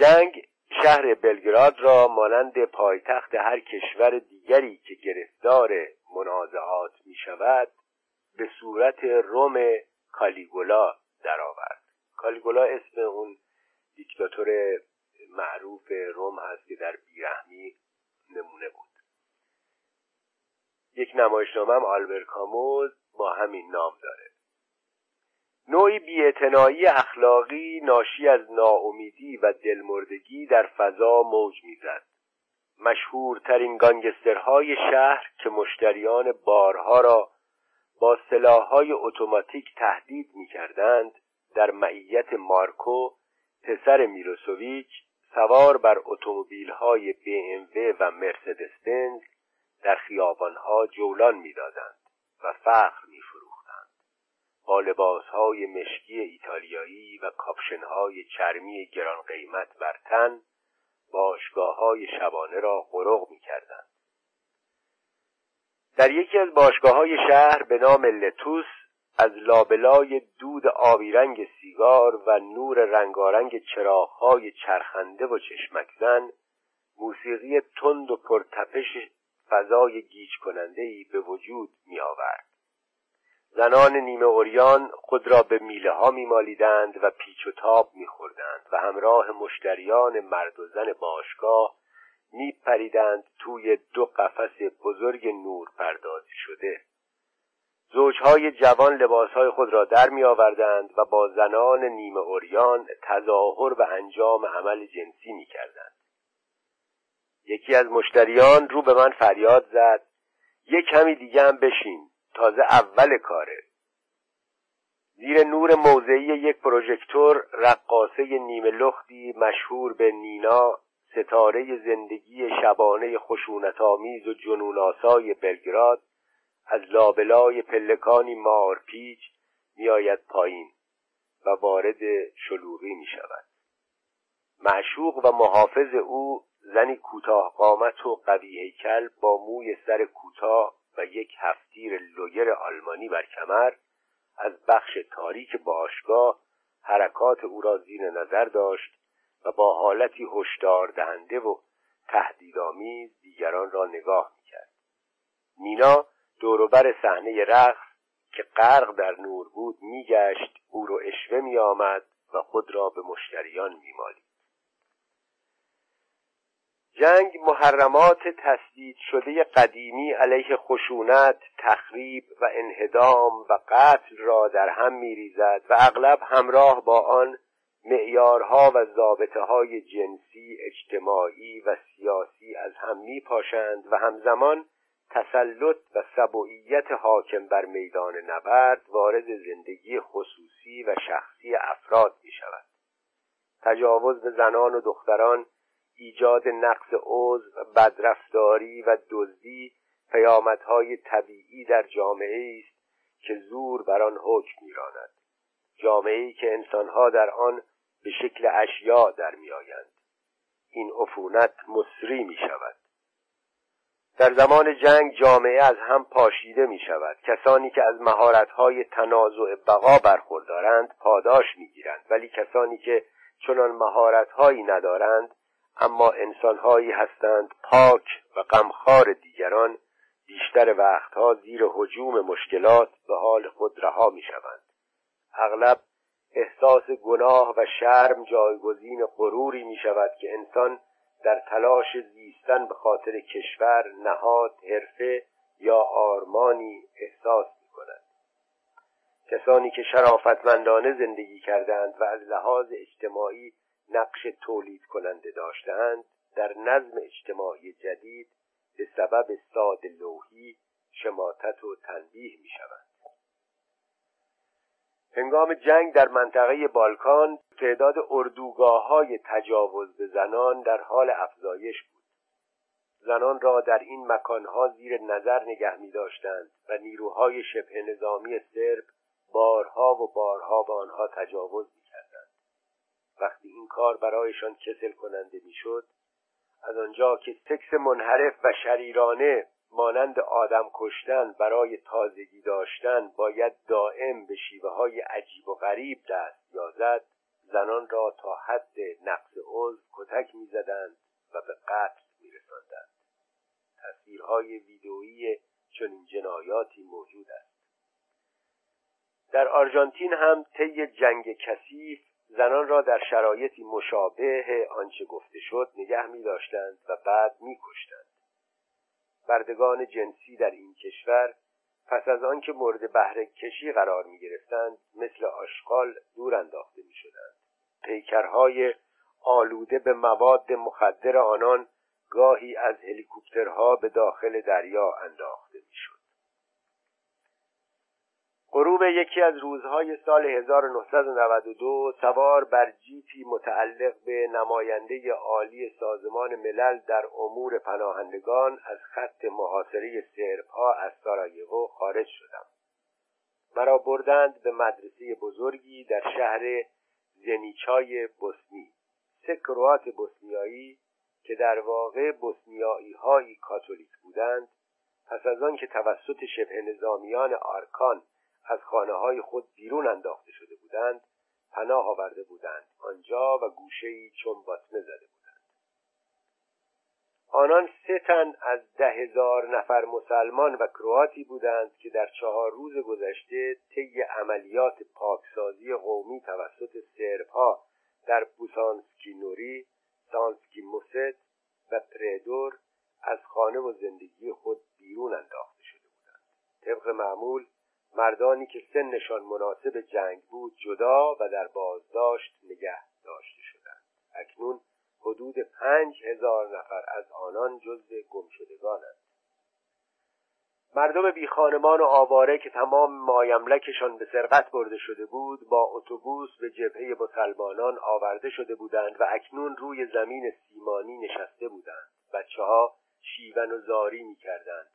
جنگ شهر بلگراد را مانند پایتخت هر کشور دیگری که گرفتار منازعات می شود به صورت روم کالیگولا درآورد. کالیگولا اسم اون دیکتاتور معروف روم هست که در بیرحمی نمونه بود. یک نمایشنامه هم آلبر کاموز با همین نام داره. نوعی بیاعتنایی اخلاقی ناشی از ناامیدی و دلمردگی در فضا موج می‌زد. مشهورترین گانگسترهای شهر که مشتریان بارها را با سلاحهای اتوماتیک تهدید می‌کردند در معیت مارکو پسر میروسوویچ سوار بر اتومبیل‌های بی ام و مرسدس بنز در خیابانها جولان می‌دادند و فخر میفروختند با لباسهای مشکی ایتالیایی و کاپشنهای چرمی گران قیمت بر تن باشگاه های شبانه را غرق می‌کردند در یکی از باشگاه های شهر به نام لتوس از لابلای دود آبی سیگار و نور رنگارنگ چراغهای چرخنده و چشمک زن موسیقی تند و پرتپش فضای گیج کننده ای به وجود می آورد. زنان نیمه اوریان خود را به میله ها می مالیدند و پیچ و تاب می خوردند و همراه مشتریان مرد و زن باشگاه می پریدند توی دو قفس بزرگ نور پردازی شده زوجهای جوان لباسهای خود را در می آوردند و با زنان نیمه اوریان تظاهر و انجام عمل جنسی می کردند. یکی از مشتریان رو به من فریاد زد یک کمی دیگه هم بشین تازه اول کاره. زیر نور موضعی یک پروژکتور رقاصه نیمه لختی مشهور به نینا ستاره زندگی شبانه خشونت آمیز و جنوناسای بلگراد از لابلای پلکانی مارپیچ میآید پایین و وارد شلوغی می شود معشوق و محافظ او زنی کوتاه قامت و قوی هیکل با موی سر کوتاه و یک هفتیر لویر آلمانی بر کمر از بخش تاریک باشگاه حرکات او را زیر نظر داشت و با حالتی هشدار دهنده و تهدیدآمیز دیگران را نگاه می‌کرد. نینا دوروبر صحنه رقص که غرق در نور بود میگشت او رو اشوه میآمد و خود را به مشتریان میمالید. جنگ محرمات تسدید شده قدیمی علیه خشونت، تخریب و انهدام و قتل را در هم میریزد و اغلب همراه با آن معیارها و ضابطه های جنسی، اجتماعی و سیاسی از هم میپاشند و همزمان تسلط و سبوعیت حاکم بر میدان نبرد وارد زندگی خصوصی و شخصی افراد می شود. تجاوز به زنان و دختران ایجاد نقص عضو بدرفتاری و دزدی پیامدهای طبیعی در جامعه است که زور بر آن حکم میراند. جامعه که انسانها در آن به شکل اشیاء در میآیند. این عفونت مصری می شود در زمان جنگ جامعه از هم پاشیده می شود کسانی که از مهارت‌های تنازع بقا برخوردارند پاداش می گیرند ولی کسانی که چنان مهارت‌هایی ندارند اما انسانهایی هستند پاک و غمخوار دیگران بیشتر وقتها زیر حجوم مشکلات به حال خود رها می شوند. اغلب احساس گناه و شرم جایگزین غروری می شود که انسان در تلاش زیستن به خاطر کشور نهاد حرفه یا آرمانی احساس می کند کسانی که شرافتمندانه زندگی کردند و از لحاظ اجتماعی نقش تولید کننده داشتند در نظم اجتماعی جدید به سبب ساد لوحی شماتت و تنبیه می شوند. هنگام جنگ در منطقه بالکان تعداد اردوگاه های تجاوز به زنان در حال افزایش بود زنان را در این مکانها زیر نظر نگه می داشتند و نیروهای شبه نظامی سرب بارها و بارها به آنها تجاوز. وقتی این کار برایشان کسل کننده می شد از آنجا که سکس منحرف و شریرانه مانند آدم کشتن برای تازگی داشتن باید دائم به شیوه های عجیب و غریب دست یازد زنان را تا حد نقص عضو کتک می‌زدند و به قتل میرساندند. تصویرهای ویدئویی چنین جنایاتی موجود است. در آرژانتین هم طی جنگ کثیف زنان را در شرایطی مشابه آنچه گفته شد نگه می داشتند و بعد می کشتند. بردگان جنسی در این کشور پس از آنکه مورد بهره کشی قرار می گرفتند مثل آشغال دور انداخته می شدند. پیکرهای آلوده به مواد مخدر آنان گاهی از هلیکوپترها به داخل دریا انداخته می شد. غروب یکی از روزهای سال 1992 سوار بر جیپی متعلق به نماینده عالی سازمان ملل در امور پناهندگان از خط محاصره سربها از سارایوو خارج شدم. مرا بردند به مدرسه بزرگی در شهر زنیچای بوسنی سه کروات بوسنیایی که در واقع بوسنیایی هایی کاتولیک بودند پس از آن که توسط شبه نظامیان آرکان از خانه های خود بیرون انداخته شده بودند پناه آورده بودند آنجا و گوشهای چون باطمه زده بودند آنان سه تن از ده هزار نفر مسلمان و کرواتی بودند که در چهار روز گذشته طی عملیات پاکسازی قومی توسط سربها در بوسانسکی نوری، سانسکی موست و پردور از خانه و زندگی خود بیرون انداخته شده بودند. طبق معمول مردانی که سنشان مناسب جنگ بود جدا و در بازداشت نگه داشته شدند. اکنون حدود پنج هزار نفر از آنان جزو گمشدگانند. مردم بی خانمان و آواره که تمام مایملکشان به سرقت برده شده بود با اتوبوس به جبهه مسلمانان آورده شده بودند و اکنون روی زمین سیمانی نشسته بودند. بچه ها شیون و زاری می کردند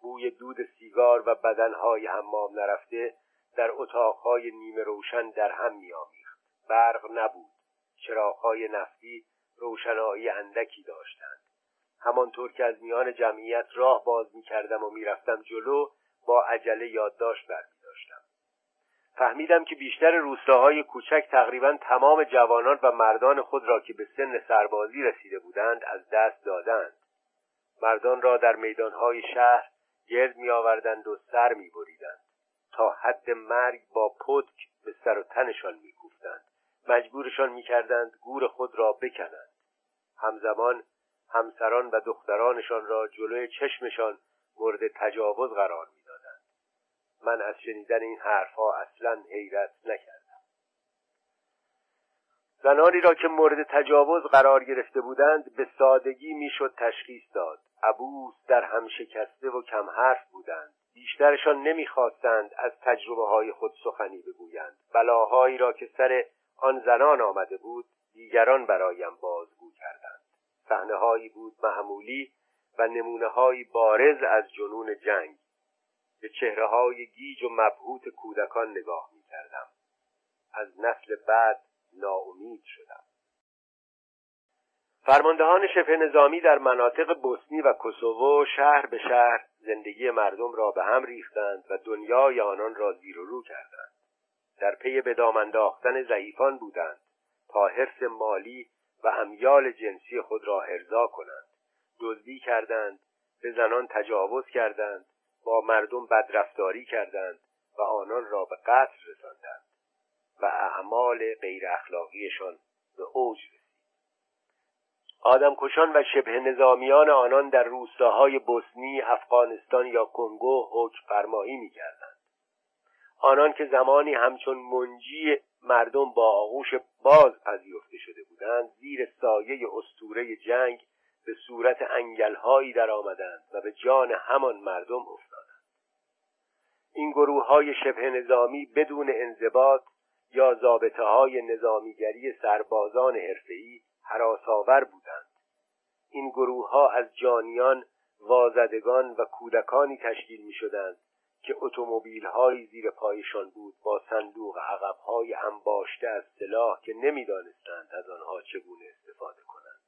بوی دود سیگار و بدنهای حمام نرفته در اتاقهای نیمه روشن در هم میآمیخت. برق نبود. چراغهای نفتی روشنایی اندکی داشتند. همانطور که از میان جمعیت راه باز می‌کردم و می‌رفتم جلو با عجله یادداشت برمیداشتم. فهمیدم که بیشتر روستاهای کوچک تقریبا تمام جوانان و مردان خود را که به سن سربازی رسیده بودند از دست دادند. مردان را در میدانهای شهر گرد می آوردند و سر می بریدند. تا حد مرگ با پتک به سر و تنشان می کوفتند. مجبورشان می کردند گور خود را بکنند همزمان همسران و دخترانشان را جلوی چشمشان مورد تجاوز قرار می‌دادند من از شنیدن این حرفها اصلا حیرت نکردم زنانی را که مورد تجاوز قرار گرفته بودند به سادگی می‌شد تشخیص داد عبوس در هم شکسته و کم حرف بودند. بیشترشان نمی‌خواستند از تجربه های خود سخنی بگویند. بلاهایی را که سر آن زنان آمده بود دیگران برایم بازگو کردند. صحنه هایی بود معمولی و نمونه های بارز از جنون جنگ. به چهره های گیج و مبهوت کودکان نگاه می کردم. از نسل بعد ناامید شدم. فرماندهان شبه نظامی در مناطق بوسنی و کوسوو شهر به شهر زندگی مردم را به هم ریختند و دنیای آنان را زیر و رو کردند. در پی به دام انداختن ضعیفان بودند تا حرس مالی و امیال جنسی خود را ارضا کنند. دزدی کردند به زنان تجاوز کردند با مردم بدرفتاری کردند و آنان را به قتل رساندند و اعمال غیر اخلاقیشان به اوج رسید آدمکشان و شبه نظامیان آنان در روستاهای بوسنی، افغانستان یا کنگو حکم فرمایی می‌کردند. آنان که زمانی همچون منجی مردم با آغوش باز پذیرفته شده بودند زیر سایه استوره جنگ به صورت انگلهایی در آمدند و به جان همان مردم افتادند. این گروه های شبه نظامی بدون انضباط یا ضابطه های نظامیگری سربازان حرفه‌ای حراساور بودند. این گروه ها از جانیان وازدگان و کودکانی تشکیل می شدند که اتومبیل های زیر پایشان بود با صندوق عقب های انباشته از سلاح که نمی‌دانستند از آنها چگونه استفاده کنند.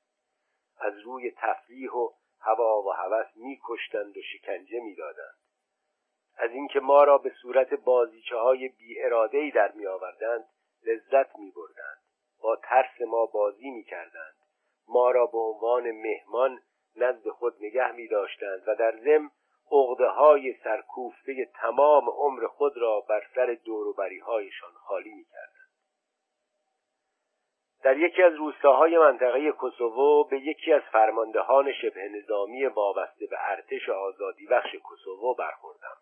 از روی تفریح و هوا و هوس میکشتند و شکنجه می‌دادند. از اینکه ما را به صورت بازیچه های بی ای در می آوردند لذت می بردند با ترس ما بازی می کردند ما را به عنوان مهمان نزد خود نگه می داشتند و در ضمن عقده های سرکوفته تمام عمر خود را بر سر دوروبری هایشان خالی می کردند. در یکی از روستاهای منطقه کوسوو به یکی از فرماندهان شبه نظامی وابسته به ارتش آزادی بخش کوسوو برخوردم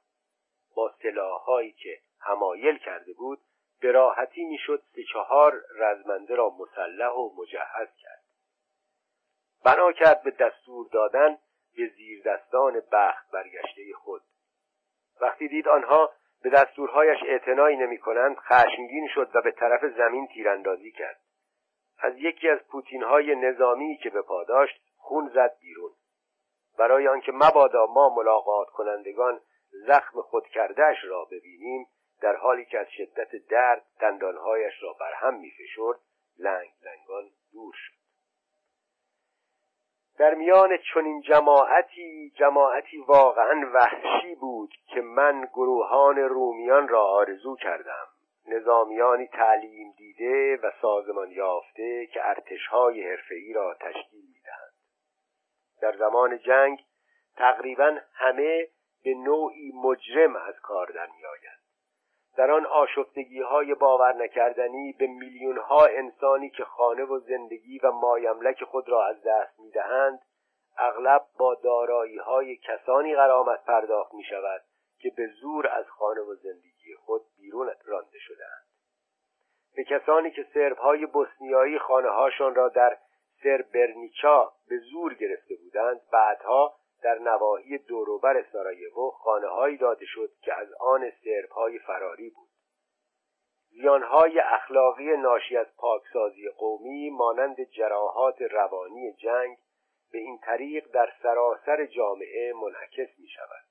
با سلاحهایی که همایل کرده بود به راحتی می‌شد سه چهار رزمنده را مسلح و مجهز کرد. بنا کرد به دستور دادن به زیر دستان بخت برگشته خود. وقتی دید آنها به دستورهایش اعتنایی نمی کنند خشمگین شد و به طرف زمین تیراندازی کرد. از یکی از پوتین های نظامی که به پا داشت خون زد بیرون. برای آنکه مبادا ما ملاقات کنندگان زخم خود کردهش را ببینیم در حالی که از شدت درد دندانهایش را بر هم میفشرد لنگ لنگان دور شد. در میان چنین جماعتی جماعتی واقعا وحشی بود که من گروهان رومیان را آرزو کردم. نظامیانی تعلیم دیده و سازمان یافته که ارتشهای حرفه‌ای را تشکیل می‌دهند. در زمان جنگ تقریبا همه به نوعی مجرم از کار در میآیند. در آن آشفتگی های باور نکردنی به میلیون ها انسانی که خانه و زندگی و مایملک خود را از دست می‌دهند اغلب با دارایی های کسانی قرامت پرداخت می شود که به زور از خانه و زندگی خود بیرون رانده شدهاند. به کسانی که سربهای بوسنیایی خانه هاشان را در سربرنیچا به زور گرفته بودند بعدها در نواحی دوروبر سارایوو خانههایی داده شد که از آن سربهای فراری بود. زیانهای اخلاقی ناشی از پاکسازی قومی مانند جراحات روانی جنگ به این طریق در سراسر جامعه منعکس می شود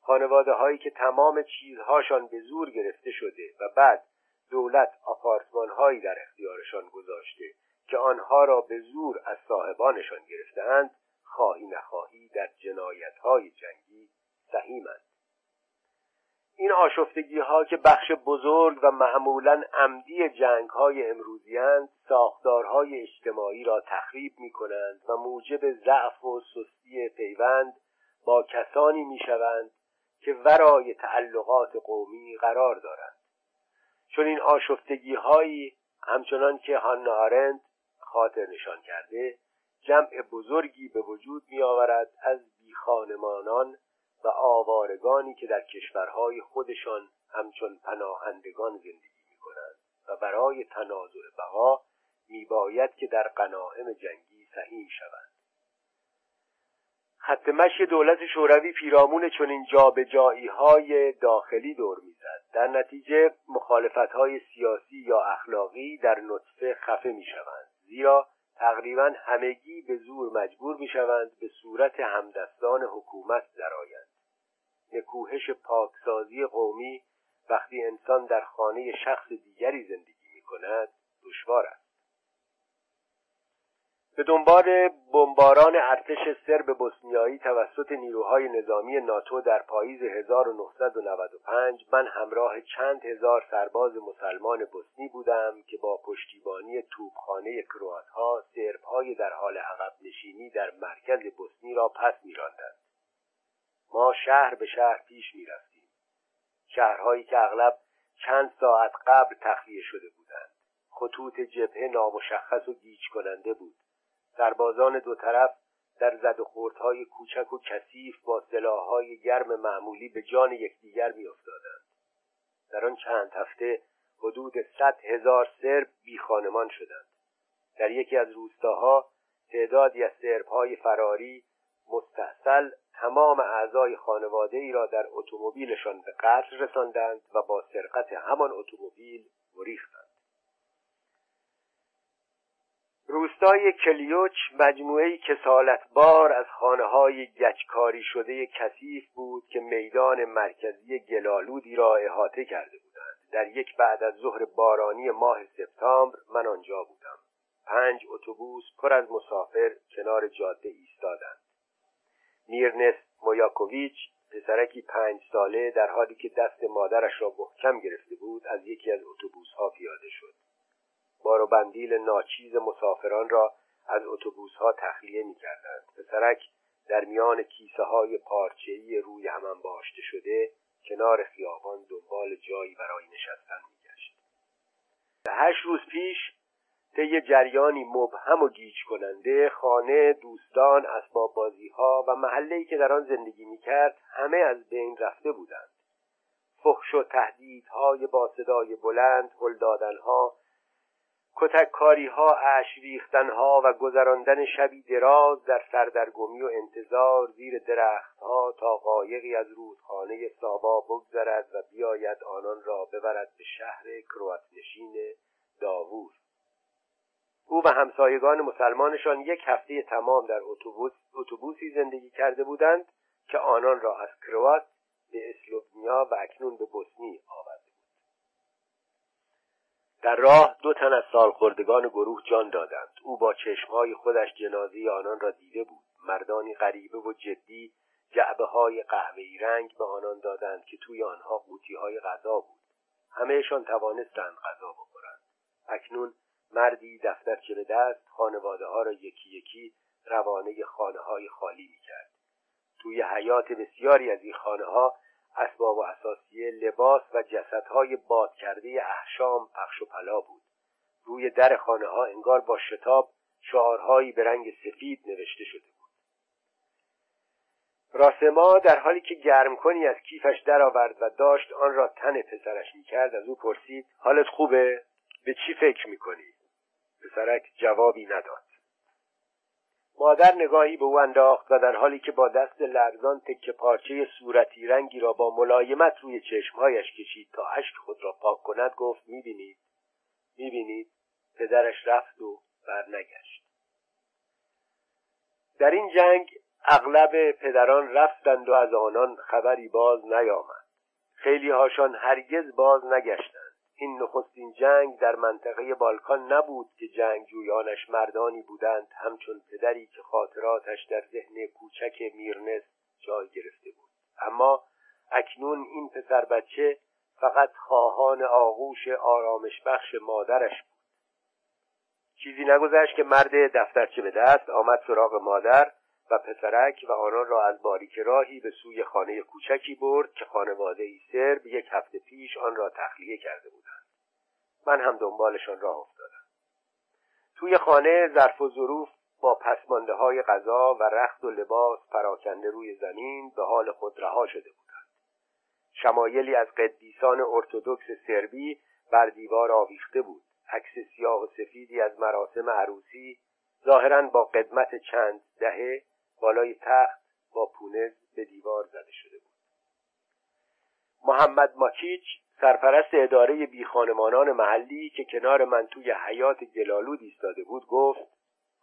خانواده هایی که تمام چیزهاشان به زور گرفته شده و بعد دولت آپارتمان هایی در اختیارشان گذاشته که آنها را به زور از صاحبانشان گرفتهاند خواهی نخواهی در جنایت های جنگی سهیمند. این آشفتگی ها که بخش بزرگ و معمولا عمدی جنگ های امروزی ساختارهای اجتماعی را تخریب می کنند و موجب ضعف و سستی پیوند با کسانی می شوند که ورای تعلقات قومی قرار دارند. چون این آشفتگی هایی همچنان که هانا آرند خاطر نشان کرده جمع بزرگی به وجود می آورد از بیخانمانان و آوارگانی که در کشورهای خودشان همچون پناهندگان زندگی می کنند و برای تنازع بقا می باید که در قناعم جنگی سهیم شوند. خط مشی دولت شوروی پیرامون چنین جابجایی های داخلی دور می‌زد. در نتیجه مخالفت های سیاسی یا اخلاقی در نطفه خفه می شوند زیرا تقریبا همگی به زور مجبور می شوند به صورت همدستان حکومت درآیند. نکوهش پاکسازی قومی وقتی انسان در خانه شخص دیگری زندگی می کند دشوار است. به دنبال بمباران ارتش سرب بوسنیایی توسط نیروهای نظامی ناتو در پاییز 1995 من همراه چند هزار سرباز مسلمان بوسنی بودم که با پشتیبانی توپخانه کرواتها سربهای در حال عقب نشینی در مرکز بوسنی را پس میراندند. ما شهر به شهر پیش می‌رفتیم. شهرهایی که اغلب چند ساعت قبل تخلیه شده بودند. خطوط جبهه نامشخص و گیج کننده بود. سربازان دو طرف در زد و خوردهای کوچک و کثیف با سلاحهای گرم معمولی به جان یکدیگر میافتادند. در آن چند هفته حدود صد هزار سرب بی خانمان شدند. در یکی از روستاها تعدادی از سربهای فراری مستحصل تمام اعضای خانواده ای را در اتومبیلشان به قتل رساندند و با سرقت همان اتومبیل گریختند روستای کلیوچ مجموعه کسالتبار از خانه های گچکاری شده کثیف بود که میدان مرکزی گلالودی را احاطه کرده بودند. در یک بعد از ظهر بارانی ماه سپتامبر من آنجا بودم. پنج اتوبوس پر از مسافر کنار جاده ایستادند. میرنس مویاکوویچ پسرکی پنج ساله در حالی که دست مادرش را محکم گرفته بود از یکی از اتوبوس ها پیاده شد. بار و بندیل ناچیز مسافران را از اتوبوس ها تخلیه می کردند پسرک در میان کیسه های پارچه‌ای روی هم انباشته شده کنار خیابان دنبال جایی برای نشستن میگشت. هشت روز پیش طی جریانی مبهم و گیج کننده خانه دوستان اسباب بازی ها و محله‌ای که در آن زندگی می‌کرد همه از بین رفته بودند. فحش و تهدیدهای با صدای بلند هل دادنها کتککاری ها اش ریختن ها و گذراندن شبی دراز در سردرگمی و انتظار زیر درخت ها تا قایقی از رودخانه سابا بگذرد و بیاید آنان را ببرد به شهر کروات نشین داوور او و همسایگان مسلمانشان یک هفته تمام در اتوبوس اتوبوسی زندگی کرده بودند که آنان را از کروات به اسلوونیا و اکنون به بوسنی آورده بود در راه دو تن از سالخوردگان گروه جان دادند. او با چشمهای خودش جنازه آنان را دیده بود. مردانی غریبه و جدی جعبه های قهوه‌ای رنگ به آنان دادند که توی آنها قوطی های غذا بود. همهشان توانستند غذا بخورند. اکنون مردی دفترچه به دست خانواده ها را یکی یکی روانه خانه های خالی می کرد. توی حیات بسیاری از این خانه ها اسباب و اساسیه لباس و جسدهای باد کرده احشام پخش و پلا بود. روی در خانه ها انگار با شتاب شعارهایی به رنگ سفید نوشته شده بود. راسما در حالی که گرم کنی از کیفش درآورد و داشت آن را تن پسرش می‌کرد از او پرسید حالت خوبه؟ به چی فکر می‌کنی؟ پسرک جوابی نداد. مادر نگاهی به او انداخت و در حالی که با دست لرزان تکه پارچه صورتی رنگی را با ملایمت روی چشمهایش کشید تا اشک خود را پاک کند گفت می‌بینید؟ می‌بینید؟ پدرش رفت و برنگشت. در این جنگ اغلب پدران رفتند و از آنان خبری باز نیامد. خیلی هاشان هرگز باز نگشتند. این نخستین جنگ در منطقه بالکان نبود که جنگجویانش مردانی بودند همچون پدری که خاطراتش در ذهن کوچک میرنس جای گرفته بود. اما اکنون این پسر بچه فقط خواهان آغوش آرامش بخش مادرش بود. چیزی نگذشت که مرد دفترچه به دست آمد سراغ مادر و پسرک و آنان را از باریک راهی به سوی خانه کوچکی برد که خانواده ای سرب یک هفته پیش آن را تخلیه کرده بودند. من هم دنبالشان راه افتادم. توی خانه ظرف و ظروف با پسمانده های غذا و رخت و لباس پراکنده روی زمین به حال خود رها شده بودند. شمایلی از قدیسان ارتودکس سربی بر دیوار آویخته بود. عکس سیاه و سفیدی از مراسم عروسی ظاهرا با قدمت چند دهه بالای تخت با پونز به دیوار زده شده بود محمد ماکیچ سرپرست اداره بیخانمانان محلی که کنار من توی حیات گلالود ایستاده بود گفت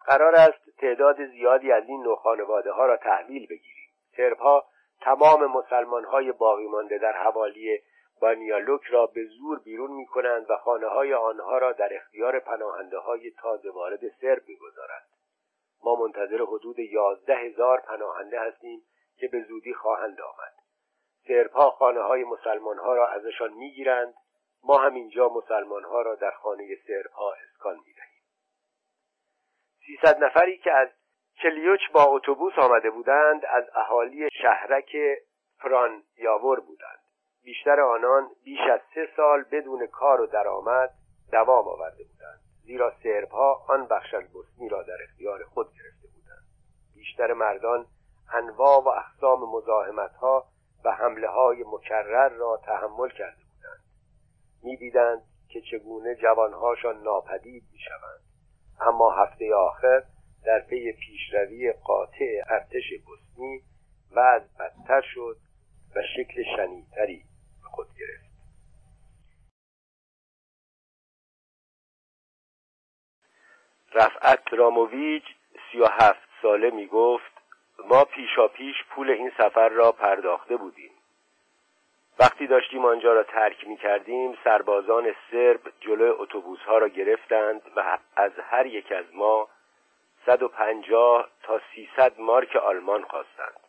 قرار است تعداد زیادی از این نوع خانواده ها را تحویل بگیریم سرب ها تمام مسلمان های باقی مانده در حوالی بانیالوک را به زور بیرون می کنند و خانه های آنها را در اختیار پناهنده های تازه وارد سرب می گذارند. ما منتظر حدود یازده هزار پناهنده هستیم که به زودی خواهند آمد. سربها خانه های مسلمان ها را ازشان می‌گیرند. ما هم اینجا مسلمان ها را در خانه سربها اسکان می‌دهیم. سیصد نفری که از کلیوچ با اتوبوس آمده بودند از اهالی شهرک فران یاور بودند. بیشتر آنان بیش از سه سال بدون کار و درآمد دوام آورده بودند. زیرا سربها آن بخش از بوسنی را در اختیار خود گرفته بودند. بیشتر مردان انواع و اقسام مزاحمت ها و حمله های مکرر را تحمل کرده بودند. می‌دیدند که چگونه جوانهاشان ناپدید می‌شوند. اما هفته آخر در پی پیشروی قاطع ارتش بوسنی وضع بدتر شد و شکل شنیدتری به خود گرفت. رفعت راموویچ سی و هفت ساله می گفت ما پیشا پیش پول این سفر را پرداخته بودیم. وقتی داشتیم آنجا را ترک می کردیم سربازان سرب جلوی اتوبوس ها را گرفتند و از هر یک از ما 150 تا 300 مارک آلمان خواستند.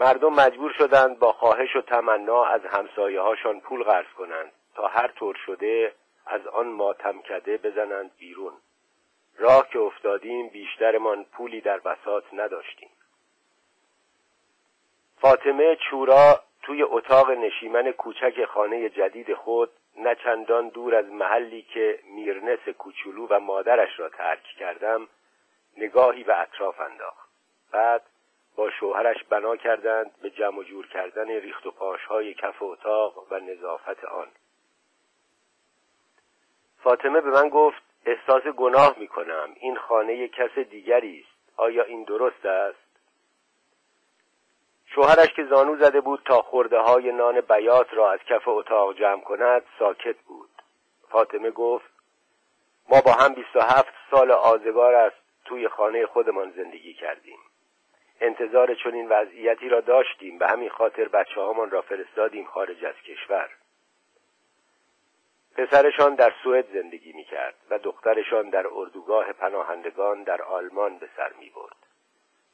مردم مجبور شدند با خواهش و تمنا از همسایه هاشان پول قرض کنند تا هر طور شده از آن ماتم کده بزنند بیرون. راه که افتادیم بیشترمان پولی در بساط نداشتیم. فاطمه چورا توی اتاق نشیمن کوچک خانه جدید خود نه چندان دور از محلی که میرنس کوچولو و مادرش را ترک کردم نگاهی به اطراف انداخت. بعد با شوهرش بنا کردند به جمع جور کردن ریخت و پاشهای کف اتاق و نظافت آن. فاطمه به من گفت احساس گناه می کنم این خانه کس دیگری است. آیا این درست است؟ شوهرش که زانو زده بود تا خورده های نان بیات را از کف اتاق جمع کند ساکت بود. فاطمه گفت ما با هم 27 سال آزگار است توی خانه خودمان زندگی کردیم. انتظار چنین وضعیتی را داشتیم. به همین خاطر بچه هامان را فرستادیم خارج از کشور. پسرشان در سوئد زندگی می کرد و دخترشان در اردوگاه پناهندگان در آلمان به سر می برد.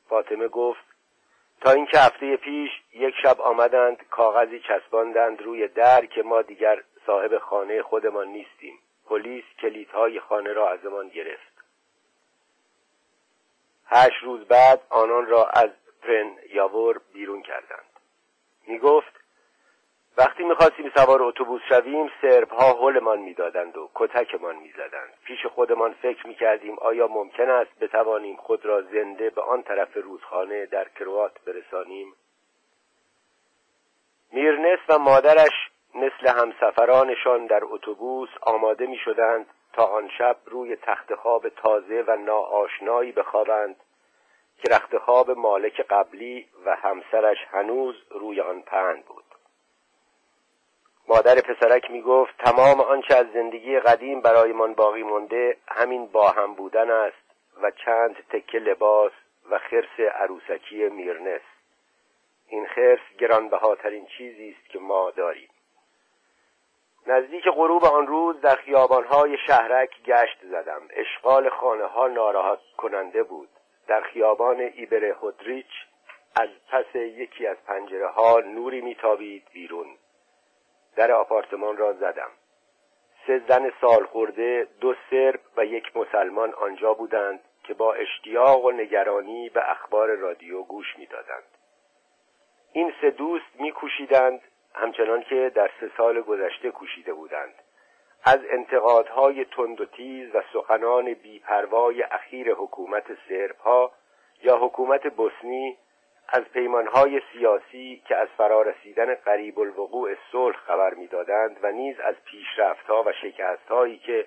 فاطمه گفت تا اینکه هفته پیش یک شب آمدند کاغذی چسباندند روی در که ما دیگر صاحب خانه خودمان نیستیم. پلیس کلیدهای خانه را ازمان گرفت. هشت روز بعد آنان را از پرن یاور بیرون کردند. می گفت وقتی می‌خواستیم سوار اتوبوس شویم سرب ها حلمان می‌دادند و کتکمان می‌زدند. پیش خودمان فکر می‌کردیم آیا ممکن است بتوانیم خود را زنده به آن طرف رودخانه در کروات برسانیم؟ میرنس و مادرش مثل همسفرانشان در اتوبوس آماده می شدند تا آن شب روی تخت خواب تازه و ناآشنایی بخوابند که رخت خواب مالک قبلی و همسرش هنوز روی آن پهن بود. مادر پسرک می گفت تمام آنچه از زندگی قدیم برایمان باقی مانده همین با هم بودن است و چند تکه لباس و خرس عروسکی میرنس. این خرس گرانبهاترین چیزی است که ما داریم. نزدیک غروب آن روز در خیابانهای شهرک گشت زدم. اشغال خانه ها ناراحت کننده بود. در خیابان ایبر هودریچ از پس یکی از پنجره ها نوری میتابید بیرون. در آپارتمان را زدم. سه زن سال خورده دو سرب و یک مسلمان آنجا بودند که با اشتیاق و نگرانی به اخبار رادیو گوش می‌دادند. این سه دوست میکوشیدند همچنان که در سه سال گذشته کوشیده بودند. از انتقادهای تند و تیز و سخنان بیپروای اخیر حکومت سربها یا حکومت بوسنی از پیمانهای سیاسی که از فرارسیدن قریب الوقوع صلح خبر می‌دادند و نیز از پیشرفتها و شکستهایی که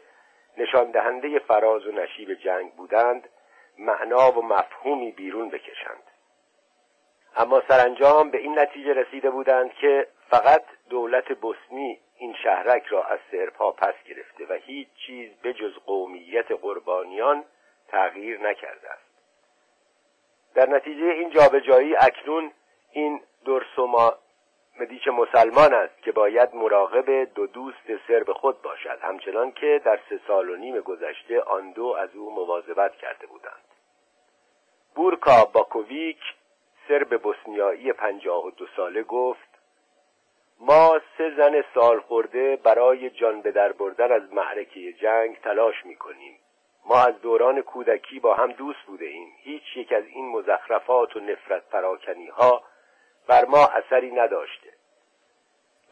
نشان دهنده فراز و نشیب جنگ بودند معنا و مفهومی بیرون بکشند. اما سرانجام به این نتیجه رسیده بودند که فقط دولت بوسنی این شهرک را از سرپا پس گرفته و هیچ چیز بجز قومیت قربانیان تغییر نکرده است. در نتیجه این جابجایی اکنون این درسوما مدیچ مسلمان است که باید مراقب دو دوست سرب خود باشد همچنان که در سه سال و نیم گذشته آن دو از او مواظبت کرده بودند. بورکا باکوویک سرب بوسنیایی پنجاه و دو ساله گفت ما سه زن سال خورده برای جان به در بردن از معرکه جنگ تلاش می کنیم ما از دوران کودکی با هم دوست بوده ایم هیچ یک از این مزخرفات و نفرت پراکنی ها بر ما اثری نداشته.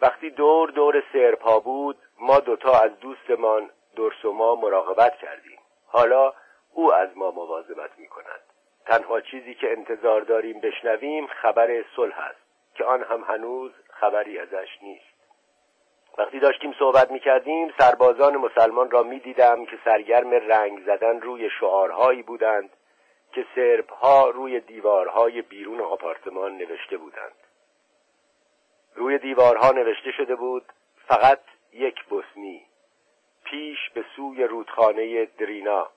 وقتی دور دور سرپا بود ما دوتا از دوستمان درس و ما مراقبت کردیم. حالا او از ما مواظبت می کند تنها چیزی که انتظار داریم بشنویم خبر صلح است که آن هم هنوز خبری ازش نیست. وقتی داشتیم صحبت می کردیم سربازان مسلمان را می دیدم که سرگرم رنگ زدن روی شعارهایی بودند که سرب ها روی دیوارهای بیرون آپارتمان نوشته بودند. روی دیوارها نوشته شده بود فقط یک بوسنی پیش به سوی رودخانه درینا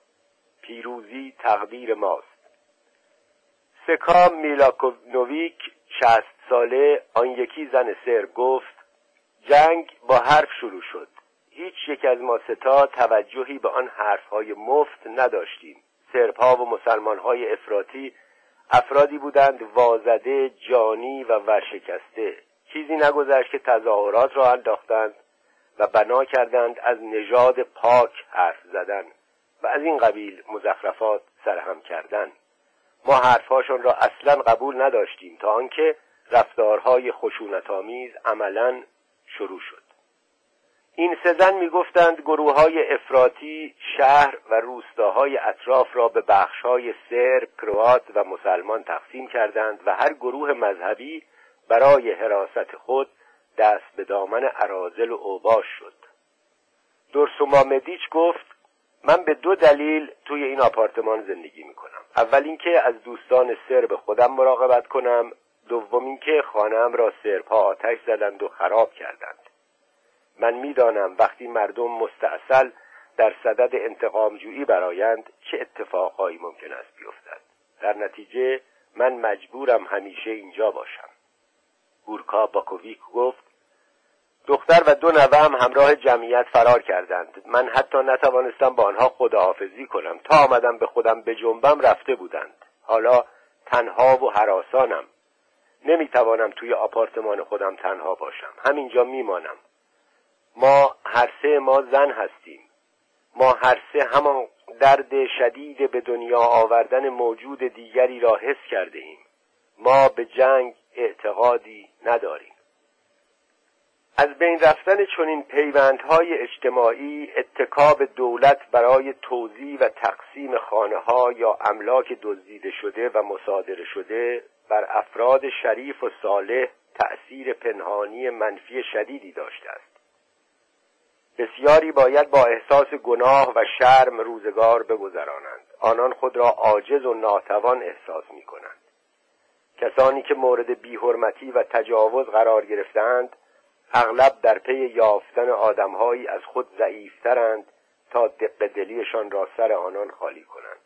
پیروزی تقدیر ماست. سکام میلاکونویک شست ساله آن یکی زن سرب گفت جنگ با حرف شروع شد. هیچ یک از ما ستا توجهی به آن حرفهای مفت نداشتیم. سربها و مسلمانهای افراطی افرادی بودند وازده جانی و ورشکسته. چیزی نگذشت که تظاهرات را انداختند و بنا کردند از نژاد پاک حرف زدن و از این قبیل مزخرفات سرهم کردن. ما حرفهاشون را اصلا قبول نداشتیم تا آنکه رفتارهای خشونتآمیز عملا شروع شد. این سه زن می‌گفتند گروه های افراطی شهر و روستاهای اطراف را به بخشهای سرب، کروات و مسلمان تقسیم کردند و هر گروه مذهبی برای حراست خود دست به دامن عرازل و اوباش شد. درسوما مدیچ گفت من به دو دلیل توی این آپارتمان زندگی می‌کنم. اول اینکه از دوستان سرب خودم مراقبت کنم. دوم اینکه خانم را سربها آتش زدند و خراب کردند. من می‌دانم وقتی مردم مستاصل در صدد انتقامجویی برایند چه اتفاقهایی ممکن است بیفتد. در نتیجه من مجبورم همیشه اینجا باشم. گورکا باکوویک گفت دختر و دو نوهم همراه جمعیت فرار کردند. من حتی نتوانستم با آنها خداحافظی کنم. تا آمدم به خودم به جنبم رفته بودند. حالا تنها و حراسانم. نمی‌توانم توی آپارتمان خودم تنها باشم. همینجا میمانم. ما هر سه ما زن هستیم. ما هر سه همان درد شدید به دنیا آوردن موجود دیگری را حس کرده ایم ما به جنگ اعتقادی نداریم. از بین رفتن چنین پیوندهای اجتماعی اتکاب دولت برای توزیع و تقسیم خانه ها یا املاک دزدیده شده و مصادره شده بر افراد شریف و صالح تأثیر پنهانی منفی شدیدی داشته است. بسیاری باید با احساس گناه و شرم روزگار بگذرانند. آنان خود را عاجز و ناتوان احساس می کنند کسانی که مورد بیحرمتی و تجاوز قرار گرفتند اغلب در پی یافتن آدمهایی از خود ضعیفترند تا دق دلیشان را سر آنان خالی کنند.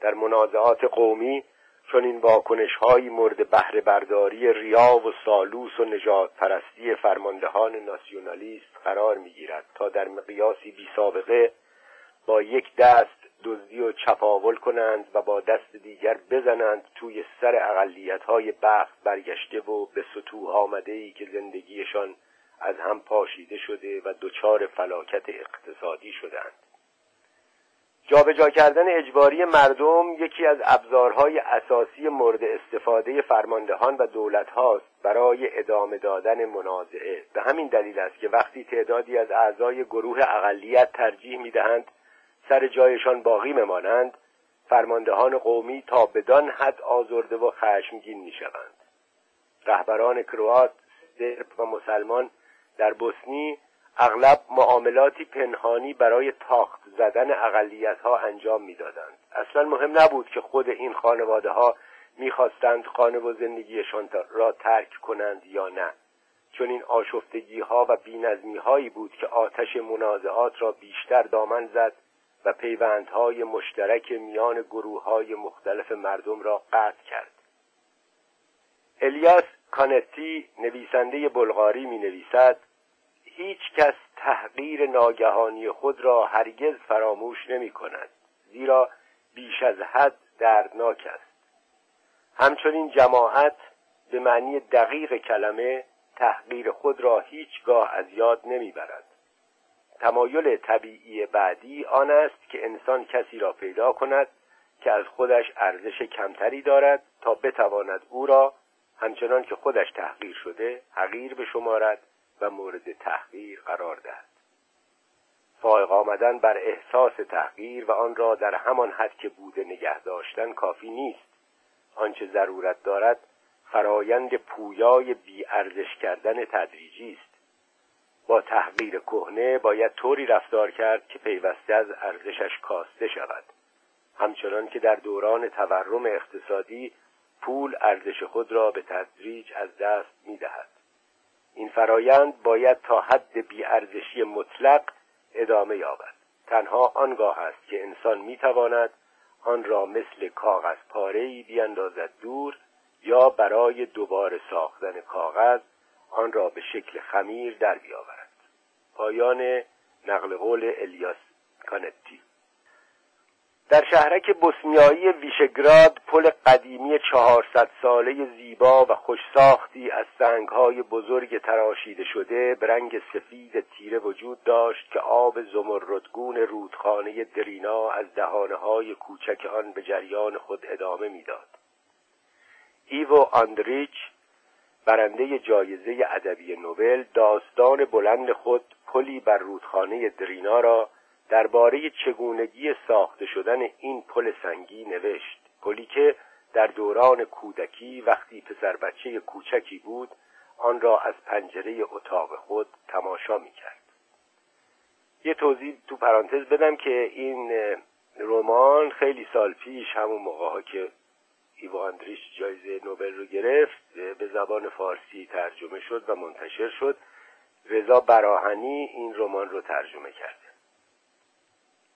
در منازعات قومی چون این واکنش های مورد بهره برداری ریا و سالوس و نجات پرستی فرماندهان ناسیونالیست قرار می‌گیرد تا در مقیاسی بی سابقه با یک دست دزدی و چپاول کنند و با دست دیگر بزنند توی سر اقلیت های بخت برگشته و به سطوح آمده ای که زندگیشان از هم پاشیده شده و دچار فلاکت اقتصادی شدند جابجا کردن اجباری مردم یکی از ابزارهای اساسی مورد استفاده فرماندهان و دولت هاست برای ادامه دادن منازعه. به همین دلیل است که وقتی تعدادی از اعضای گروه اقلیت ترجیح می‌دهند سر جایشان باقی ممانند فرماندهان قومی تا بدان حد آزرده و خشمگین می‌شوند. رهبران کروات سرب و مسلمان در بوسنی اغلب معاملاتی پنهانی برای تاخت زدن اقلیت ها انجام می‌دادند. اصلا مهم نبود که خود این خانواده ها می‌خواستند خانه و زندگیشان را ترک کنند یا نه. چون این آشفتگی ها و بینظمی هایی بود که آتش منازعات را بیشتر دامن زد و پیوندهای مشترک میان گروه های مختلف مردم را قطع کرد. الیاس کانتی نویسنده بلغاری می نویسد هیچ کس تحقیر ناگهانی خود را هرگز فراموش نمی کند زیرا بیش از حد دردناک است. همچنین جماعت به معنی دقیق کلمه تحقیر خود را هیچگاه از یاد نمی‌برد. تمایل طبیعی بعدی آن است که انسان کسی را پیدا کند که از خودش ارزش کمتری دارد تا بتواند او را همچنان که خودش تحقیر شده حقیر بشمارد و مورد تحقیر قرار دهد. فائق آمدن بر احساس تحقیر و آن را در همان حد که بوده نگه داشتن کافی نیست. آنچه ضرورت دارد فرایند پویای بیارزش کردن تدریجی است. با تحقیر کهنه باید طوری رفتار کرد که پیوسته از ارزشش کاسته شود. همچنان که در دوران تورم اقتصادی پول ارزش خود را به تدریج از دست می‌دهد. این فرایند باید تا حد بیارزشی مطلق ادامه یابد. تنها آنگاه است که انسان می‌تواند آن را مثل کاغذ پارهای بیاندازد دور یا برای دوباره ساختن کاغذ آن را به شکل خمیر در بیاورد. پایان نقل قول الیاس کانتی در شهرک بوسنیایی ویشگراد پل قدیمی چهارصد ساله زیبا و خوشساختی از سنگهای بزرگ تراشیده شده به رنگ سفید تیره وجود داشت که آب زمردگون رودخانه درینا از دهانه های کوچک آن به جریان خود ادامه می‌داد. ایو آندریچ برنده جایزه ادبی نوبل داستان بلند خود پلی بر رودخانه درینا را درباره چگونگی ساخته شدن این پل سنگی نوشت. پلی که در دوران کودکی وقتی پسر بچه کوچکی بود آن را از پنجره اتاق خود تماشا می کرد یه توضیح تو پرانتز بدم که این رمان خیلی سال پیش همون موقع ها که ایو اندریش جایزه نوبل رو گرفت به زبان فارسی ترجمه شد و منتشر شد. رضا براهنی این رمان رو ترجمه کرده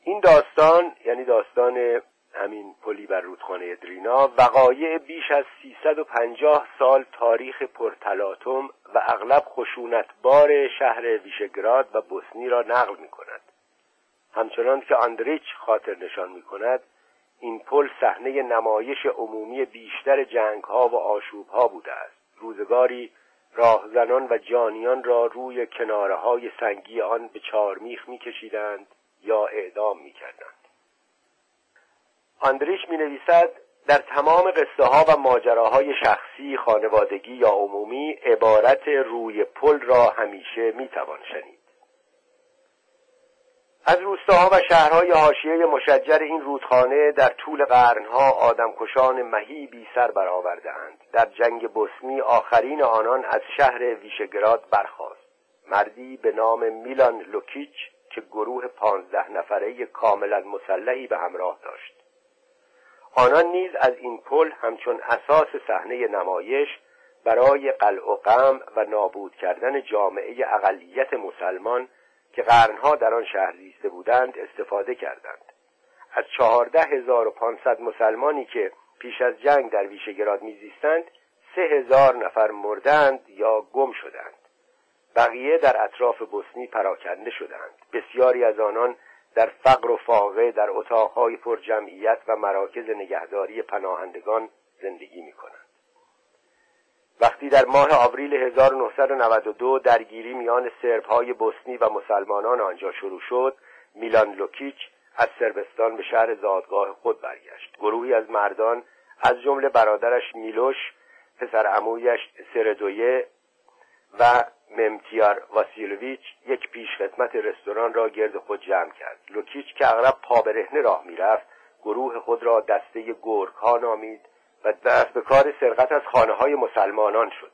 این داستان یعنی داستان همین پلی بر رودخانه درینا وقایع بیش از 350 سال تاریخ پرتلاتم و اغلب خشونتبار شهر ویشگراد و بوسنی را نقل می کند همچنان که آندریچ خاطر نشان می کند این پل صحنه نمایش عمومی بیشتر جنگ ها و آشوب ها بوده است. روزگاری راهزنان و جانیان را روی کناره های سنگی آن به چارمیخ میکشیدند یا اعدام می‌کردند. آندریش می نویسد در تمام قصه ها و ماجراهای شخصی خانوادگی یا عمومی عبارت روی پل را همیشه می توان شنید. از روستاها و شهرهای حاشیه مشجر این رودخانه در طول قرنها آدمکشان مهیبی سر برآوردهاند. در جنگ بوسنی آخرین آنان از شهر ویشگراد برخاست. مردی به نام میلان لوکیچ که گروه پانزده نفره کاملا مسلحی به همراه داشت. آنان نیز از این پل همچون اساس صحنه نمایش برای قلع و قم و نابود کردن جامعه اقلیت مسلمان که قرنها در آن شهر زیسته بودند استفاده کردند. از چهارده هزار و پانصد مسلمانی که پیش از جنگ در ویشگراد میزیستند سه هزار نفر مردند یا گم شدند. بقیه در اطراف بوسنی پراکنده شدند. بسیاری از آنان در فقر و فاقه در اتاقهای پر جمعیت و مراکز نگهداری پناهندگان زندگی می کنند. وقتی در ماه آوریل 1992 درگیری میان سربهای بوسنی و مسلمانان آنجا شروع شد میلان لوکیچ از سربستان به شهر زادگاه خود برگشت. گروهی از مردان از جمله برادرش میلوش پسر عمویش سردویه و ممتیار واسیلویچ یک پیشخدمت رستوران را گرد خود جمع کرد. لوکیچ که اغلب پا برهنه راه می‌رفت گروه خود را دسته گرگ ها نامید و دست به کار سرقت از خانه های مسلمانان شد.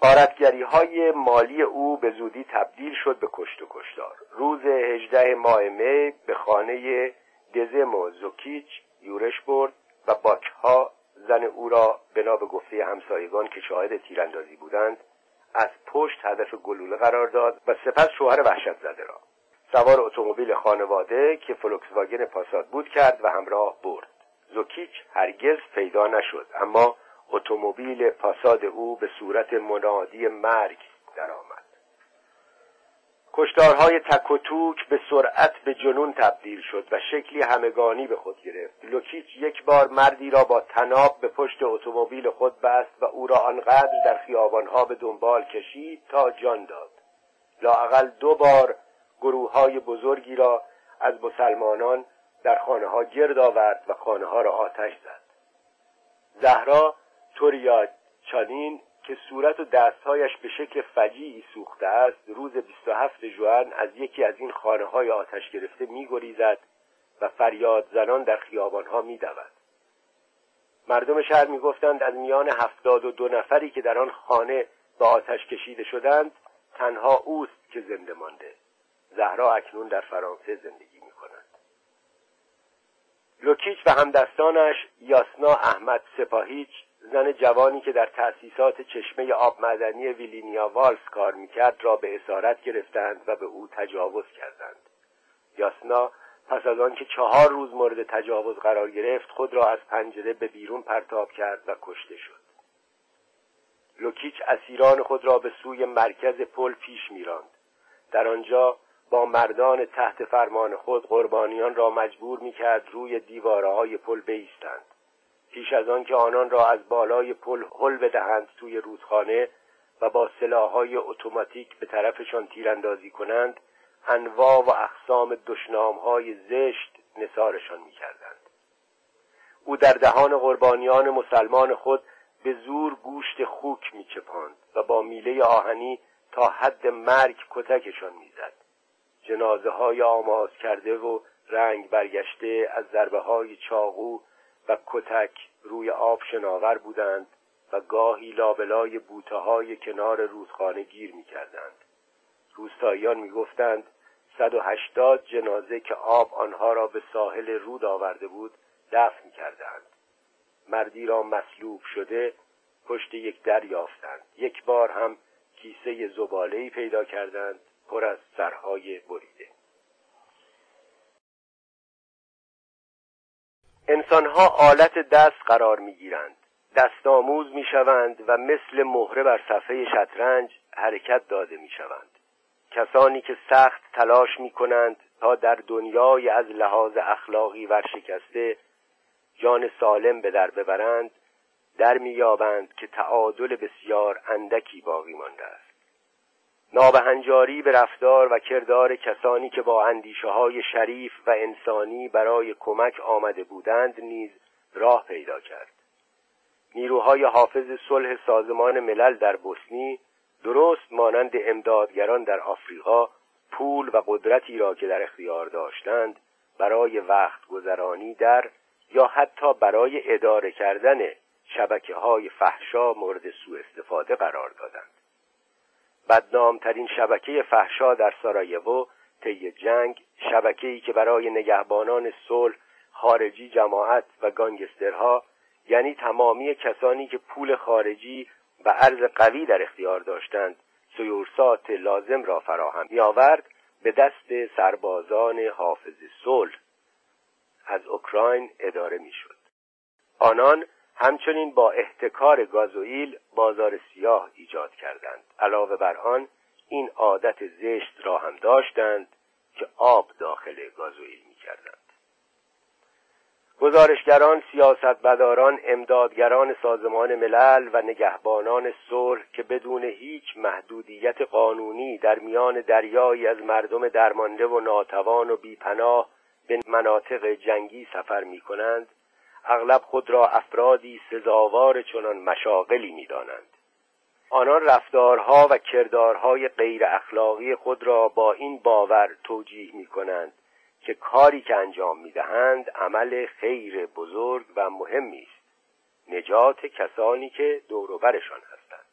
قارتگری های مالی او به زودی تبدیل شد به کشت و کشتار. روز هجده ماه می به خانه دزمو زوکیچ یورش برد و باکها زن او را بنا به گفته همسایگان که شاهد تیراندازی بودند از پشت هدف گلوله قرار داد و سپس شوهر وحشت زده را. سوار اتومبیل خانواده که فولکس واگن پاساد بود کرد و همراه برد. زوکیچ هرگز پیدا نشد اما اتومبیل پاساد او به صورت منادی مرگ درآمد. کشتارهای تک و توک به سرعت به جنون تبدیل شد و شکلی همگانی به خود گرفت. لوکیچ یک بار مردی را با تناب به پشت اتومبیل خود بست و او را آنقدر در خیابانها به دنبال کشید تا جان داد. لااقل دو بار گروه های بزرگی را از مسلمانان در خانه ها گرد آورد و خانه ها را آتش زد. زهرا توریا چانین که صورت و دستهایش به شکل فجیعی سوخته است روز 27 ژوئن از یکی از این خانه های آتش گرفته میگریزد و فریاد زنان در خیابانها میدود. مردم شهر می‌گفتند از میان هفتاد و دو نفری که در آن خانه به آتش کشیده شدند تنها اوست که زنده مانده. زهرا اکنون در فرانسه زندگی می لوکیچ و همدستانش یاسنا احمد سپاهیچ زن جوانی که در تأسیسات چشمه آب معدنی ویلینیا والس کار می‌کرد را به اسارت گرفتند و به او تجاوز کردند. یاسنا پس از آنکه چهار روز مورد تجاوز قرار گرفت خود را از پنجره به بیرون پرتاب کرد و کشته شد. لوکیچ اسیران خود را به سوی مرکز پل پیش میراند. در آنجا با مردان تحت فرمان خود قربانیان را مجبور می‌کرد روی دیواره های پل بیستند. پیش از آن که آنان را از بالای پل حل بدهند توی رودخانه و با سلاحهای اتوماتیک به طرفشان تیراندازی کنند انواع و اقسام دشنامهای زشت نثارشان می‌کردند. او در دهان قربانیان مسلمان خود به زور گوشت خوک میچپاند و با میله آهنی تا حد مرگ کتکشان می‌زد. جنازه های آماز کرده و رنگ برگشته از ضربه های چاقو و کتک روی آب شناور بودند و گاهی لابلای بوته های کنار رودخانه گیر می کردند. روستاییان می گفتند صد و هشتاد جنازه که آب آنها را به ساحل رود آورده بود دفن کردند. مردی را مصلوب شده پشت یک در یافتند. یک بار هم کیسه زبالهی پیدا کردند پر از سرهای بریده. انسانها آلت دست قرار می‌گیرند. دستآموز می‌شوند و مثل مهره بر صفحه شطرنج حرکت داده می‌شوند. کسانی که سخت تلاش می کنند تا در دنیای از لحاظ اخلاقی ورشکسته جان سالم به در ببرند در میابند که تعادل بسیار اندکی باقی مانده است. نابهنجاری به رفتار و کردار کسانی که با اندیشه های شریف و انسانی برای کمک آمده بودند نیز راه پیدا کرد. نیروهای حافظ صلح سازمان ملل در بوسنی درست مانند امدادگران در آفریقا پول و قدرتی را که در اختیار داشتند برای وقت گذرانی در یا حتی برای اداره کردن شبکه های فحشا مورد سوء استفاده قرار دادند. بدنامترین شبکه فحشا در سارایوو طی جنگ شبکه‌ای که برای نگهبانان صلح خارجی جماعت و گانگسترها یعنی تمامی کسانی که پول خارجی و ارز قوی در اختیار داشتند سیورسات لازم را فراهم میآورد به دست سربازان حافظ صلح. از اوکراین اداره می‌شد. آنان همچنین با احتکار گازوئیل بازار سیاه ایجاد کردند. علاوه بر آن این عادت زشت را هم داشتند که آب داخل گازوئیل می‌کردند. گزارشگران سیاستمداران امدادگران سازمان ملل و نگهبانان صلح که بدون هیچ محدودیت قانونی در میان دریایی از مردم درمانده و ناتوان و بیپناه به مناطق جنگی سفر می کنند اغلب خود را افرادی سزاوار چنان مشاغلی می‌دانند. آنان رفتارها و کردارهای غیر اخلاقی خود را با این باور توجیه می کنند که کاری که انجام می دهند عمل خیر بزرگ و مهمی است. نجات کسانی که دوروبرشان هستند.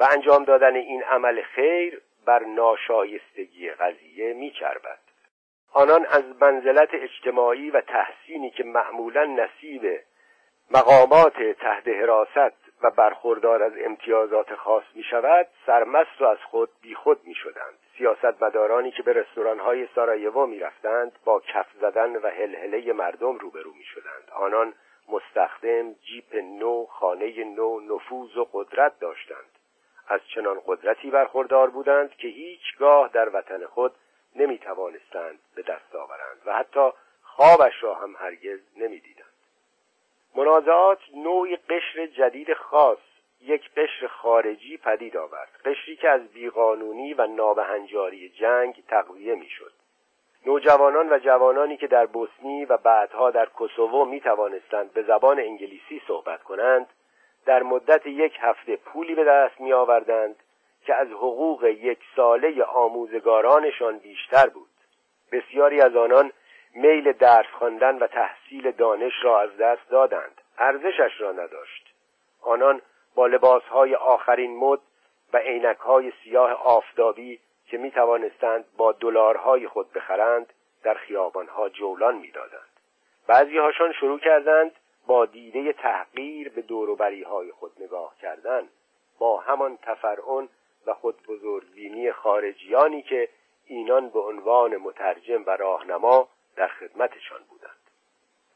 و انجام دادن این عمل خیر بر ناشایستگی قضیه میچربد. آنان از منزلت اجتماعی و تحسینی که معمولا نصیب مقامات تحت حراست و برخوردار از امتیازات خاص می شود سرمست و از خود بیخود می شدند سیاستمدارانی که به رستورانهای سارایوو می رفتند با کف زدن و هلهله مردم روبرو می شدند آنان مستخدم جیپ نو خانه نو نفوذ و قدرت داشتند. از چنان قدرتی برخوردار بودند که هیچگاه در وطن خود نمی توانستند به دست آورند و حتی خوابش را هم هرگز نمی دیدند. منازعات نوعی قشر جدید خاص یک قشر خارجی پدید آورد قشری که از بیقانونی و نابهنجاری جنگ تقویه می‌شد نوجوانان و جوانانی که در بوسنی و بعدها در کوسوو می توانستند به زبان انگلیسی صحبت کنند در مدت یک هفته پولی به دست می آوردند که از حقوق یک ساله آموزگارانشان بیشتر بود. بسیاری از آنان میل درس خواندن و تحصیل دانش را از دست دادند. ارزشش را نداشت. آنان با لباسهای آخرین مد و عینکهای سیاه آفتابی که می توانستند با دلارهای خود بخرند در خیابانها جولان می‌دادند. بعضی هاشان شروع کردند با دیده تحقیر به دوروبری های خود نگاه کردن. با همان تفرعن و خود بزرگبینی خارجیانی که اینان به عنوان مترجم و راهنما در خدمتشان بودند.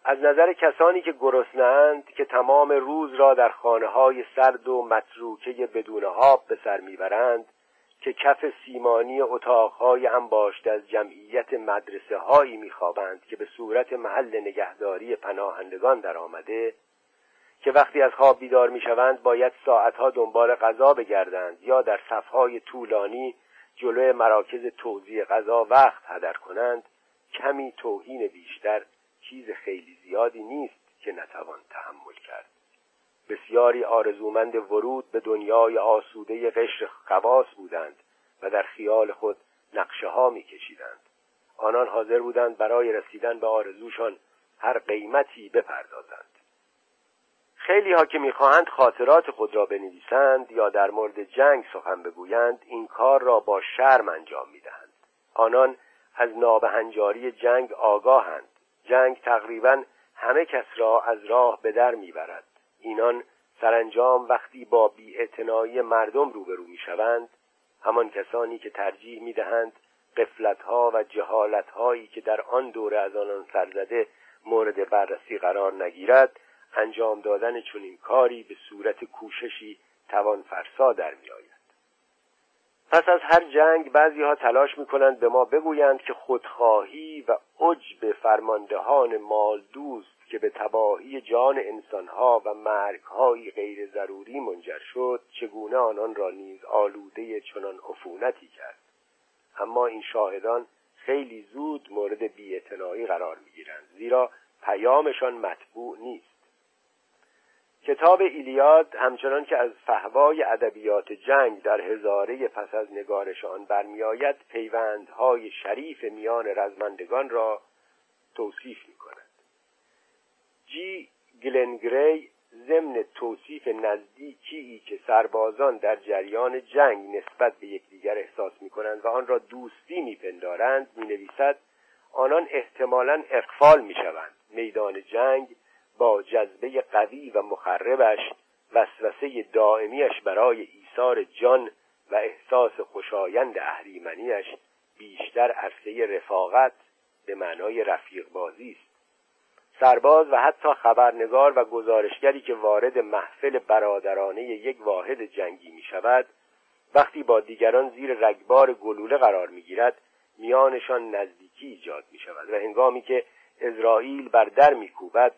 از نظر کسانی که گرسنهاند که تمام روز را در خانه های سرد و متروکه بدون آب به سر می‌برند که کف سیمانی اتاقهای انباشته از جمعیت مدرسه هایی میخوابند که به صورت محل نگهداری پناهندگان در آمده که وقتی از خواب بیدار می‌شوند باید ساعتها دنبال غذا بگردند یا در صفهای طولانی جلوی مراکز توزیع غذا وقت هدر کنند. کمی توهین بیشتر چیز خیلی زیادی نیست که نتوان تحمل کرد. بسیاری آرزومند ورود به دنیای آسوده قشر خواص بودند و در خیال خود نقشه ها می کشیدند. آنان حاضر بودند برای رسیدن به آرزوشان هر قیمتی بپردازند. خیلی ها که می‌خواهند خاطرات خود را بنویسند یا در مورد جنگ سخن بگویند این کار را با شرم انجام می‌دهند. آنان از نابهنجاری جنگ آگاهند. جنگ تقریبا همه کس را از راه به در می‌برد. اینان سرانجام وقتی با بیاعتنایی مردم روبرو می‌شوند همان کسانی که ترجیح می‌دهند قفلتها و جهالتهایی که در آن دوره از آنان سرزده مورد بررسی قرار نگیرد انجام دادن چنین کاری به صورت کوششی توان فرسا در میآید پس از هر جنگ بعضی ها تلاش می کنند به ما بگویند که خودخواهی و عجب فرماندهان مال دوست که به تباهی جان انسانها و مرگهایی غیر ضروری منجر شد چگونه آنان را نیز آلوده چنان عفونتی کرد. اما این شاهدان خیلی زود مورد بیاعتنایی قرار می‌گیرند زیرا پیامشان مطبوع نیست. کتاب ایلیاد همچنان که از فهوای ادبیات جنگ در هزاره پس از نگارش آن برمیآید پیوندهای شریف میان رزمندگان را توصیف می کند جی. گلنگری ضمن توصیف نزدیکی که سربازان در جریان جنگ نسبت به یکدیگر احساس می کنند و آن را دوستی میپندارند می نویسد آنان احتمالا اقفال می شوند میدان جنگ با جذبه قوی و مخربش وسوسه دائمیش برای ایثار جان و احساس خوشایند اهریمنیش بیشتر عرصه رفاقت به معنای رفیق بازی است. سرباز و حتی خبرنگار و گزارشگری که وارد محفل برادرانه یک واحد جنگی می شود وقتی با دیگران زیر رگبار گلوله قرار می گیرد میانشان نزدیکی ایجاد می شود و هنگامی که اسرائیل بر در می کوبد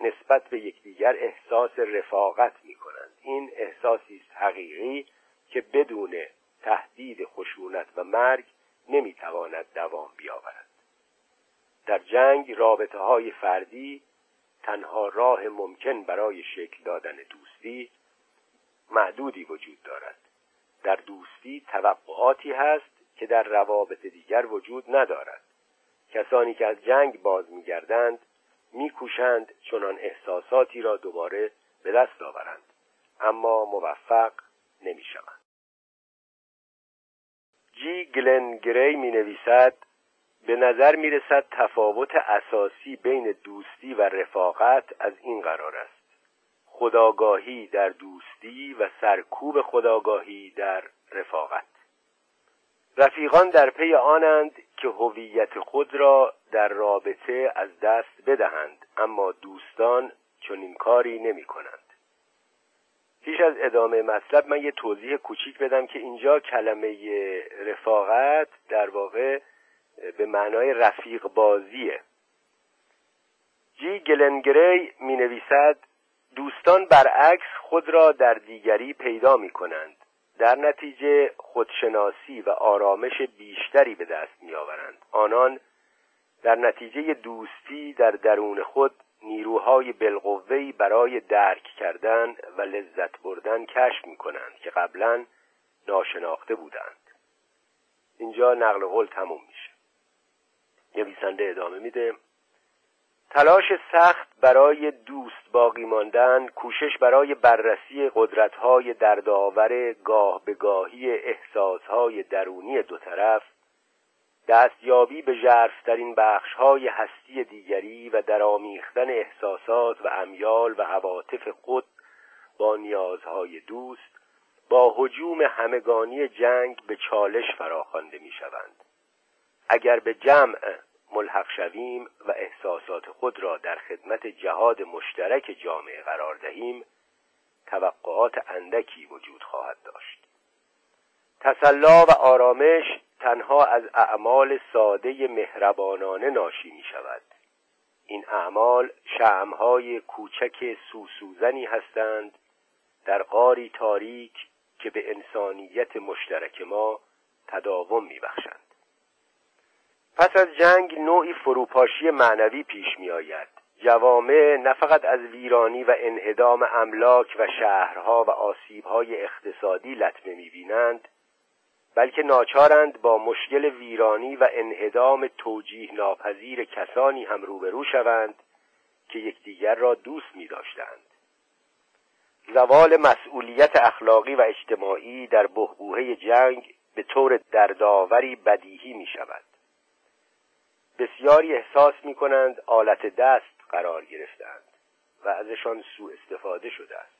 نسبت به یکدیگر احساس رفاقت می کنند این احساسی است حقیقی که بدون تهدید خشونت و مرگ نمی‌تواند دوام بیاورد. در جنگ رابطه های فردی تنها راه ممکن برای شکل دادن دوستی معدودی وجود دارد. در دوستی توقعاتی هست که در روابط دیگر وجود ندارد. کسانی که از جنگ باز میگردند میکوشند چنان احساساتی را دوباره به دست آورند. اما موفق نمی‌شوند. جی گلن گری می نویسد به نظر می رسد تفاوت اساسی بین دوستی و رفاقت از این قرار است. خداگاهی در دوستی و سرکوب خداگاهی در رفاقت. رفیقان در پی آنند که هویت خود را در رابطه از دست بدهند اما دوستان چنین کاری نمی کنند. پیش از ادامه مطلب من یه توضیح کوچیک بدم که اینجا کلمه رفاقت در واقع به معنای رفیق بازیه. جی گلنگری می نویسد دوستان برعکس خود را در دیگری پیدا می کنند. در نتیجه خودشناسی و آرامش بیشتری به دست می آورند آنان در نتیجه دوستی در درون خود نیروهای بالقوه‌ای برای درک کردن و لذت بردن کشف می کنند که قبلا ناشناخته بودند. اینجا نقل قول تموم میشه. نویسنده ادامه میده. تلاش سخت برای دوست باقی ماندن کوشش برای بررسی قدرت‌های دردآور گاه به گاهی احساسهای درونی دو طرف دستیابی به ژرفترین بخش‌های هستی دیگری و درآمیختن احساسات و امیال و عواطف خود با نیازهای دوست با حجوم همگانی جنگ به چالش فراخوانده می‌شوند. اگر به جمع ملحق شویم و احساسات خود را در خدمت جهاد مشترک جامعه قرار دهیم توقعات اندکی وجود خواهد داشت. تسلا و آرامش تنها از اعمال ساده مهربانانه ناشی می شود. این اعمال شعمهای کوچک سوسوزنی هستند در غاری تاریک که به انسانیت مشترک ما تداوم میبخشند. پس از جنگ نوعی فروپاشی معنوی پیش می آید جوامع نه فقط از ویرانی و انهدام املاک و شهرها و آسیبهای اقتصادی لطمه می‌بینند بلکه ناچارند با مشکل ویرانی و انهدام توجیه ناپذیر کسانی هم روبرو شوند که یکدیگر را دوست می داشتند. زوال مسئولیت اخلاقی و اجتماعی در بهبوهه جنگ به طور دردآوری بدیهی می شود. بسیاری احساس می کنند آلت دست قرار گرفتند و ازشان سوء استفاده شده است.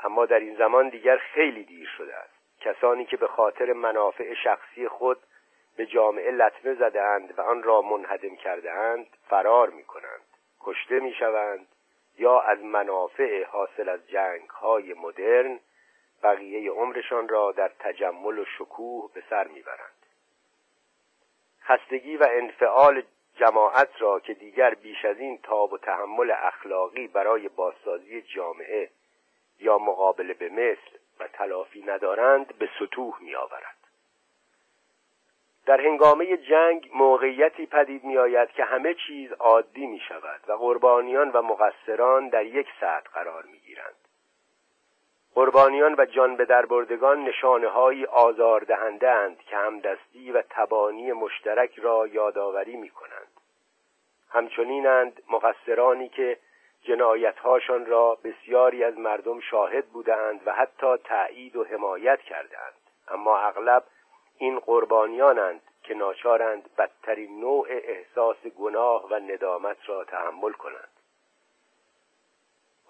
اما در این زمان دیگر خیلی دیر شده است. کسانی که به خاطر منافع شخصی خود به جامعه لطمه زدهاند و آن را منهدم کرده اند فرار می کنند کشته می شوند یا از منافع حاصل از جنگ های مدرن بقیه عمرشان را در تجمل و شکوه به سر می‌برند خستگی و انفعال جماعت را که دیگر بیش از این تاب و تحمل اخلاقی برای بازسازی جامعه یا مقابله به مثل و تلافی ندارند به سطوح می آورد. در هنگامه جنگ موقعیتی پدید می آید که همه چیز عادی می شود و قربانیان و مقصران در یک سطح قرار می گیرند. قربانیان و جان به دربردگان نشانه های آزاردهنده اند که همدستی و تبانی مشترک را یادآوری می کنند. همچنینند مقصرانی که جنایتهاشان را بسیاری از مردم شاهد بودند و حتی تأیید و حمایت کردند اما اغلب این قربانیانند که ناچارند بدترین نوع احساس گناه و ندامت را تحمل کنند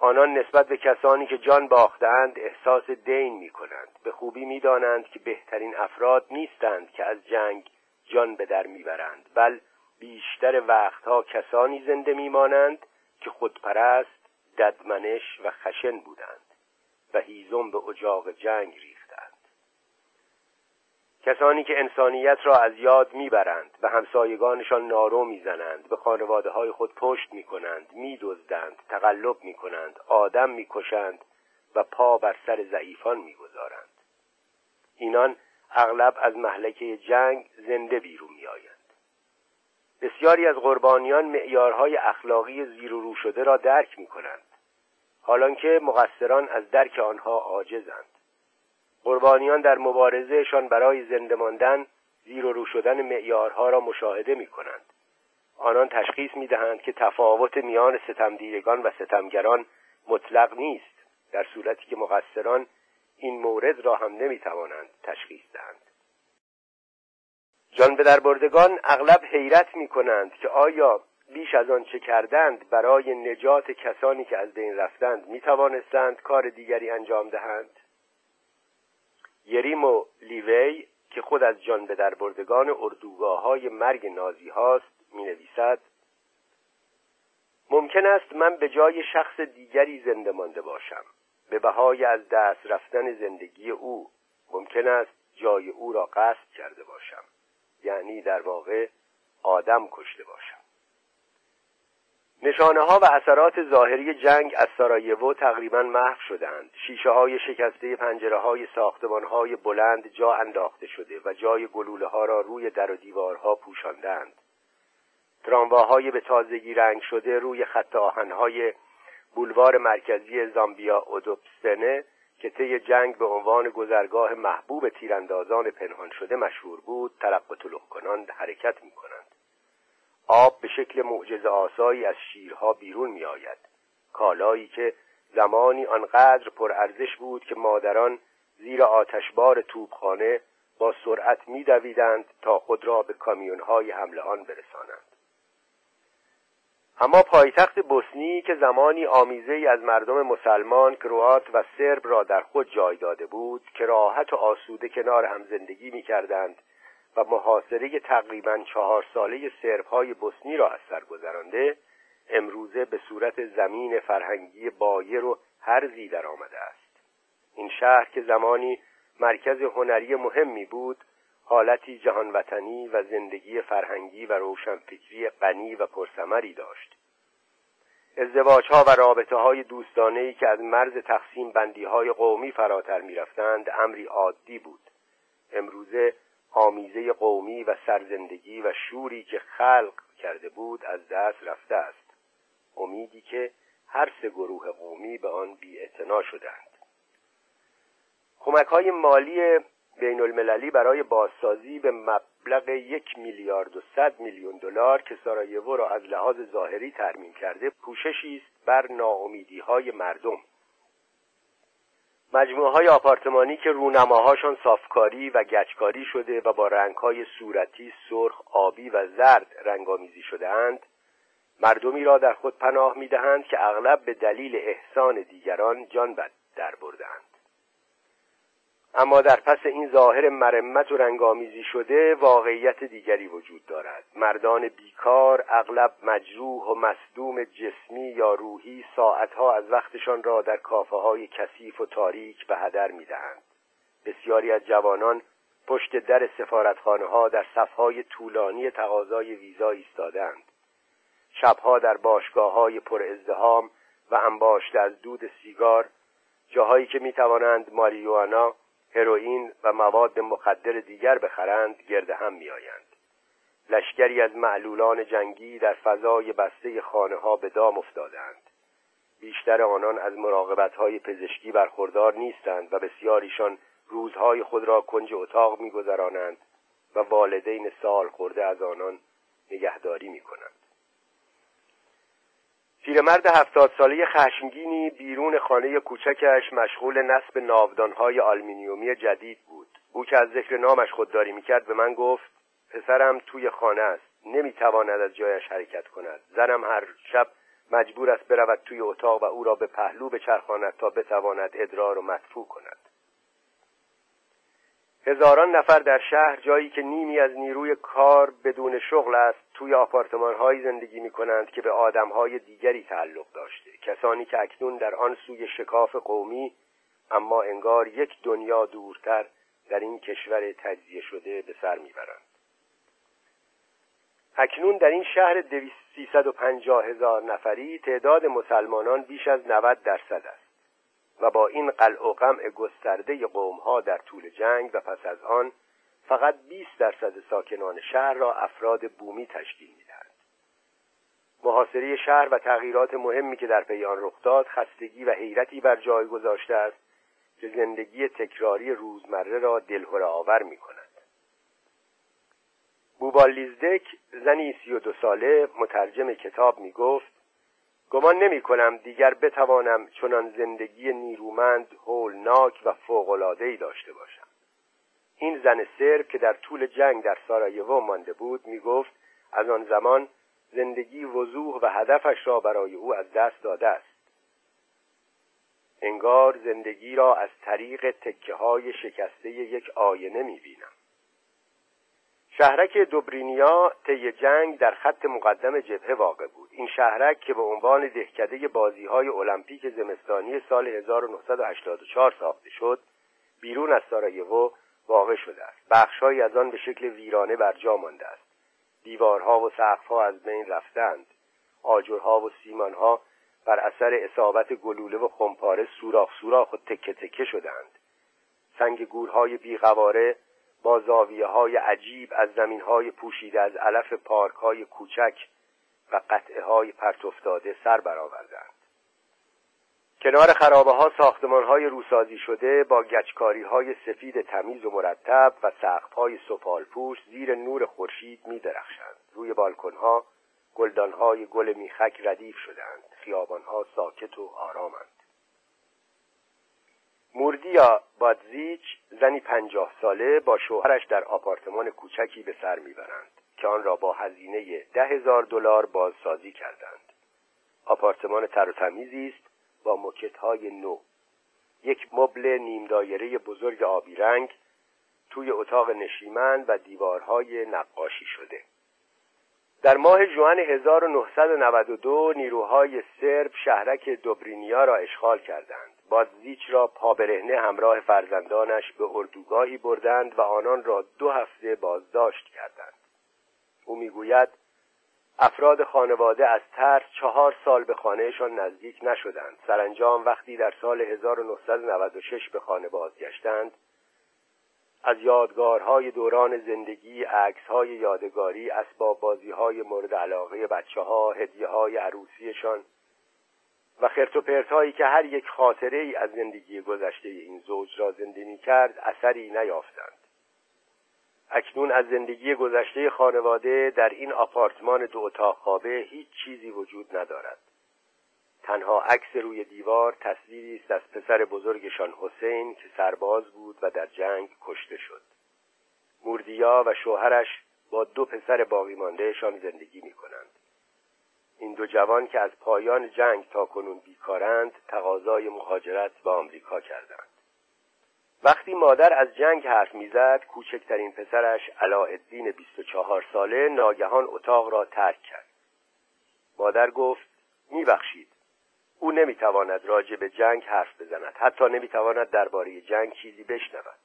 آنان نسبت به کسانی که جان باختند احساس دین می کنند به خوبی می دانند که بهترین افراد نیستند که از جنگ جان به در می‌برند بل بیشتر وقتها کسانی زنده میمانند که خودپرست ددمنش و خشن بودند و هیزم به اجاق جنگ کسانی که انسانیت را از یاد می‌برند و همسایگانشان نارو می‌زنند به خانواده های خود پشت می‌کنند میدزدند تقلب می‌کنند آدم می‌کشند و پا بر سر ضعیفان می‌گذارند. اینان اغلب از محلکه جنگ زنده بیرون میآیند. بسیاری از قربانیان معیارهای اخلاقی زیر و رو شده را درک می کنند حالانکه مقصران از درک آنها عاجزند. قربانیان در مبارزهشان برای زنده ماندن زیر و رو شدن معیارها را مشاهده می کنند آنان تشخیص می دهند که تفاوت میان ستمدیرگان و ستمگران مطلق نیست در صورتی که مقصران این مورد را هم نمی توانند تشخیص دهند. جان به در بردگان اغلب حیرت می کنند که آیا بیش از آن چه کردند برای نجات کسانی که از بین رفتند می توانستند کار دیگری انجام دهند؟ یریمو لیوی که خود از جان به در بردگان اردوگاه های مرگ نازی هاست می نویسد ممکن است من به جای شخص دیگری زنده مانده باشم. به بهای از دست رفتن زندگی او ممکن است جای او را قصد کرده باشم. یعنی در واقع آدم کشته باشم. نشانه ها و اثرات ظاهری جنگ از سارایوو تقریبا محو شدند شیشه های شکسته پنجره های ساختمان های بلند جا انداخته شده و جای گلوله ها را روی در و دیوارها پوشاندند ترامواهای به تازگی رنگ شده روی خط آهنهای بولوار مرکزی زامبیا اودوپسنه که طی جنگ به عنوان گذرگاه محبوب تیراندازان پنهان شده مشهور بود تلق کنان حرکت می کنند آب به شکل معجز آسایی از شیرها بیرون می آید کالایی که زمانی آنقدر پرارزش بود که مادران زیر آتشبار توبخانه با سرعت میدویدند تا خود را به کامیونهای حمله آن برسانند. اما پایتخت بوسنی که زمانی آمیزه ای از مردم مسلمان کروات و سرب را در خود جای داده بود که راحت و آسوده کنار هم زندگی می کردند و محاصره تقریبا چهار ساله سرب های بوسنی را از سر گذرانده امروزه به صورت زمین فرهنگی بایر و هرزی در آمده است. این شهر که زمانی مرکز هنری مهمی بود حالتی جهان وطنی و زندگی فرهنگی و روشنفکری غنی و پرثمری داشت. ازدواج ها و رابطه های دوستانه که از مرز تقسیم بندی های قومی فراتر می رفتند امری عادی بود. امروزه آمیزه قومی و سرزندگی و شوری که خلق کرده بود از دست رفته است. امیدی که هر سه گروه قومی به آن بی شدند. کمک های مالی بین المللی برای بازسازی به مبلغ یک میلیارد و صد میلیون دلار که سارایوو را از لحاظ ظاهری ترمیم کرده پوششی است بر ناامیدی های مردم. مجموعه های آپارتمانی که رونماهاشان صافکاری و گچکاری شده و با رنگهای صورتی سرخ آبی و زرد رنگامیزی شده اند مردمی را در خود پناه می‌دهند که اغلب به دلیل احسان دیگران جان بد در بردند اما در پس این ظاهر مرمت و رنگامیزی شده واقعیت دیگری وجود دارد. مردان بیکار اغلب مجروح و مصدوم جسمی یا روحی ساعتها از وقتشان را در کافه های کثیف و تاریک به هدر می‌دهند. بسیاری از جوانان پشت در سفارتخانه ها در صفهای طولانی تقاضای ویزا ایستادند. شبها در باشگاه های پر ازدهام و انباشته از دود سیگار جاهایی که می توانند ماریوانا هروئین و مواد مخدر دیگر بخرند گرد هم میآیند لشکری از معلولان جنگی در فضای بسته خانه ها به دام افتادند بیشتر آنان از مراقبت های پزشکی برخوردار نیستند و بسیاریشان روزهای خود را کنج اتاق میگذرانند و والدین سال خورده از آنان نگهداری می کنند. پیرمرد هفتاد ساله خشمگینی بیرون خانه کوچکش مشغول نصب ناودانهای آلمینیومی جدید بود. او که از ذکر نامش خودداری می‌کرد به من گفت پسرم توی خانه است. نمی‌تواند از جایش حرکت کند. زنم هر شب مجبور است برود توی اتاق و او را به پهلو بچرخاند تا بتواند ادرار و مدفوع کند. هزاران نفر در شهر جایی که نیمی از نیروی کار بدون شغل است توی آپارتمان زندگی می کنند که به آدم های دیگری تعلق داشته. کسانی که اکنون در آن سوی شکاف قومی اما انگار یک دنیا دورتر در این کشور تجزیه شده به سر می‌برند. اکنون در این شهر پنجاه هزار نفری تعداد مسلمانان بیش از 90 درصد است. و با این قلع و قمع گسترده قومها در طول جنگ و پس از آن فقط 20 درصد ساکنان شهر را افراد بومی تشکیل می‌دهند. محاصره شهر و تغییرات مهمی که در پی آن رخ داد خستگی و حیرتی بر جای گذاشته است که زندگی تکراری روزمره را دلهره آور می کند بوبال لیزدک زنی سی و دو ساله مترجم کتاب می گفت گمان نمی کنم دیگر بتوانم چنان زندگی نیرومند هولناک و فوق‌العاده‌ای داشته باشم. این زن سرب که در طول جنگ در سارایوو مانده بود می گفت از آن زمان زندگی وضوح و هدفش را برای او از دست داده است. انگار زندگی را از طریق تکه های شکسته یک آینه می بینم شهرک دوبرینیا طی جنگ در خط مقدم جبهه واقع بود. این شهرک که به عنوان دهکده بازی های المپیک زمستانی سال 1984 ساخته شد بیرون از سارایوو واقع شده است. بخشهایی از آن به شکل ویرانه بر جا مانده است. دیوارها و سقفها از بین رفتند. آجرها و سیمانها بر اثر اصابت گلوله و خمپاره سوراخ سوراخ و تکه تکه شدند. سنگ گورهای بیقواره با زاویه های عجیب از زمین های پوشیده از علف پارک های کوچک و قطعه های پرتفتاده سر برآوردند. کنار خرابه ها ساختمان های روسازی شده با گچکاری های سفید تمیز و مرتب و سقف های سفال پوش زیر نور خورشید می درخشند. روی بالکن ها گلدان های گل میخک ردیف شدند خیابان ها ساکت و آرامند. موردیا بادزیچ زنی پنجاه ساله با شوهرش در آپارتمان کوچکی به سر می‌برند که آن را با هزینه ده هزار دلار بازسازی کردند. آپارتمان تر و تمیزی است با مکتهای نو. یک مبل نیم دایره بزرگ آبی رنگ توی اتاق نشیمن و دیوارهای نقاشی شده. در ماه جوان 1992 نیروهای سرب شهرک دوبرینیا را اشغال کردند. بادزیچ را پابرهنه همراه فرزندانش به اردوگاهی بردند و آنان را دو هفته بازداشت کردند. او می‌گوید افراد خانواده از ترس چهار سال به خانهشان نزدیک نشدند. سرانجام وقتی در سال 1996 به خانه بازگشتند از یادگارهای دوران زندگی عکسهای یادگاری اسباب بازیهای مورد علاقه بچه ها هدیه های عروسیشان و خرت و که هر یک خاطره ای از زندگی گذشته این زوج را زنده کرد اثری نیافتند. اکنون از زندگی گذشته خانواده در این آپارتمان دو اتاق خوابه هیچ چیزی وجود ندارد. تنها عکس روی دیوار تصویری است از پسر بزرگشان حسین که سرباز بود و در جنگ کشته شد. موردیا و شوهرش با دو پسر باقی ماندهشان زندگی می کنند این دو جوان که از پایان جنگ تا کنون بیکارند تقاضای مهاجرت به آمریکا کردند. وقتی مادر از جنگ حرف می‌زد کوچکترین پسرش علاءالدین 24 ساله ناگهان اتاق را ترک کرد. مادر گفت میبخشید. او نمی‌تواند راجع به جنگ حرف بزند. حتی نمی‌تواند درباره جنگ چیزی بشنود.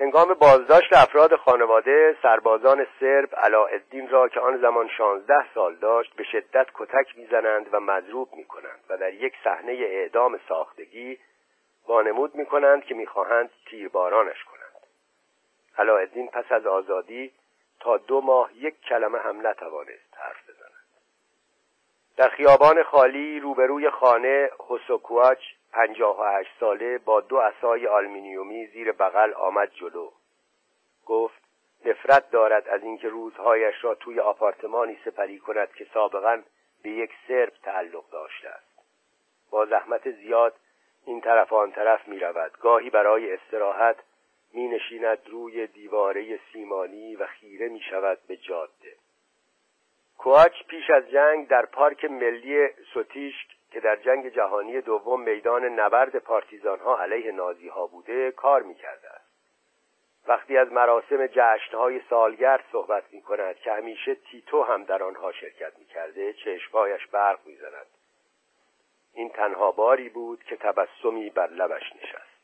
هنگام بازداشت افراد خانواده سربازان سرب علاءالدین را که آن زمان شانزده سال داشت به شدت کتک می‌زنند و مضروب می‌کنند و در یک صحنه اعدام ساختگی وانمود می‌کنند که می‌خواهند تیربارانش کنند. علاءالدین پس از آزادی تا دو ماه یک کلمه هم نتوانست حرف در خیابان خالی روبروی خانه حسوکواچ پنجاه و هشت ساله با دو اسای آلمینیومی زیر بغل آمد جلو. گفت نفرت دارد از اینکه روزهایش را توی آپارتمانی سپری کند که سابقا به یک سرب تعلق داشته است. با زحمت زیاد این طرف آن طرف می رود. گاهی برای استراحت می نشیند روی دیواره سیمانی و خیره می شود به جاده. کوچ پیش از جنگ در پارک ملی سوتیشک که در جنگ جهانی دوم میدان نبرد پارتیزان ها علیه نازی ها بوده کار می کرده است وقتی از مراسم جشنهای سالگرد صحبت می کند که همیشه تیتو هم در آنها شرکت می کرده چشمهایش برق می زند. این تنها باری بود که تبسمی بر لبش نشست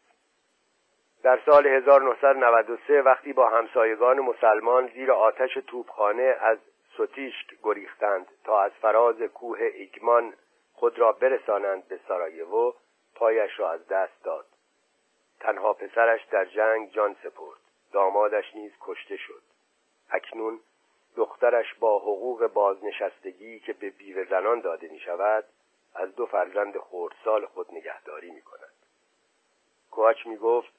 در سال 1993 وقتی با همسایگان مسلمان زیر آتش توپخانه از سوتیشک گریختند تا از فراز کوه ایگمان خود را برسانند به سارایوو پایش را از دست داد. تنها پسرش در جنگ جان سپرد. دامادش نیز کشته شد. اکنون دخترش با حقوق بازنشستگی که به بیوه زنان داده می شود از دو فرزند خردسال خود نگهداری می کند کوچ می گفت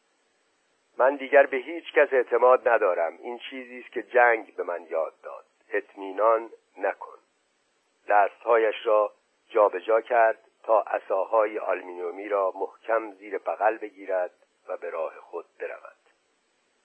من دیگر به هیچ کس اعتماد ندارم. این چیزی است که جنگ به من یاد داد. اطمینان نکن. دستهایش را جابجا جا کرد تا اساهای آلمینیومی را محکم زیر بغل بگیرد و به راه خود برود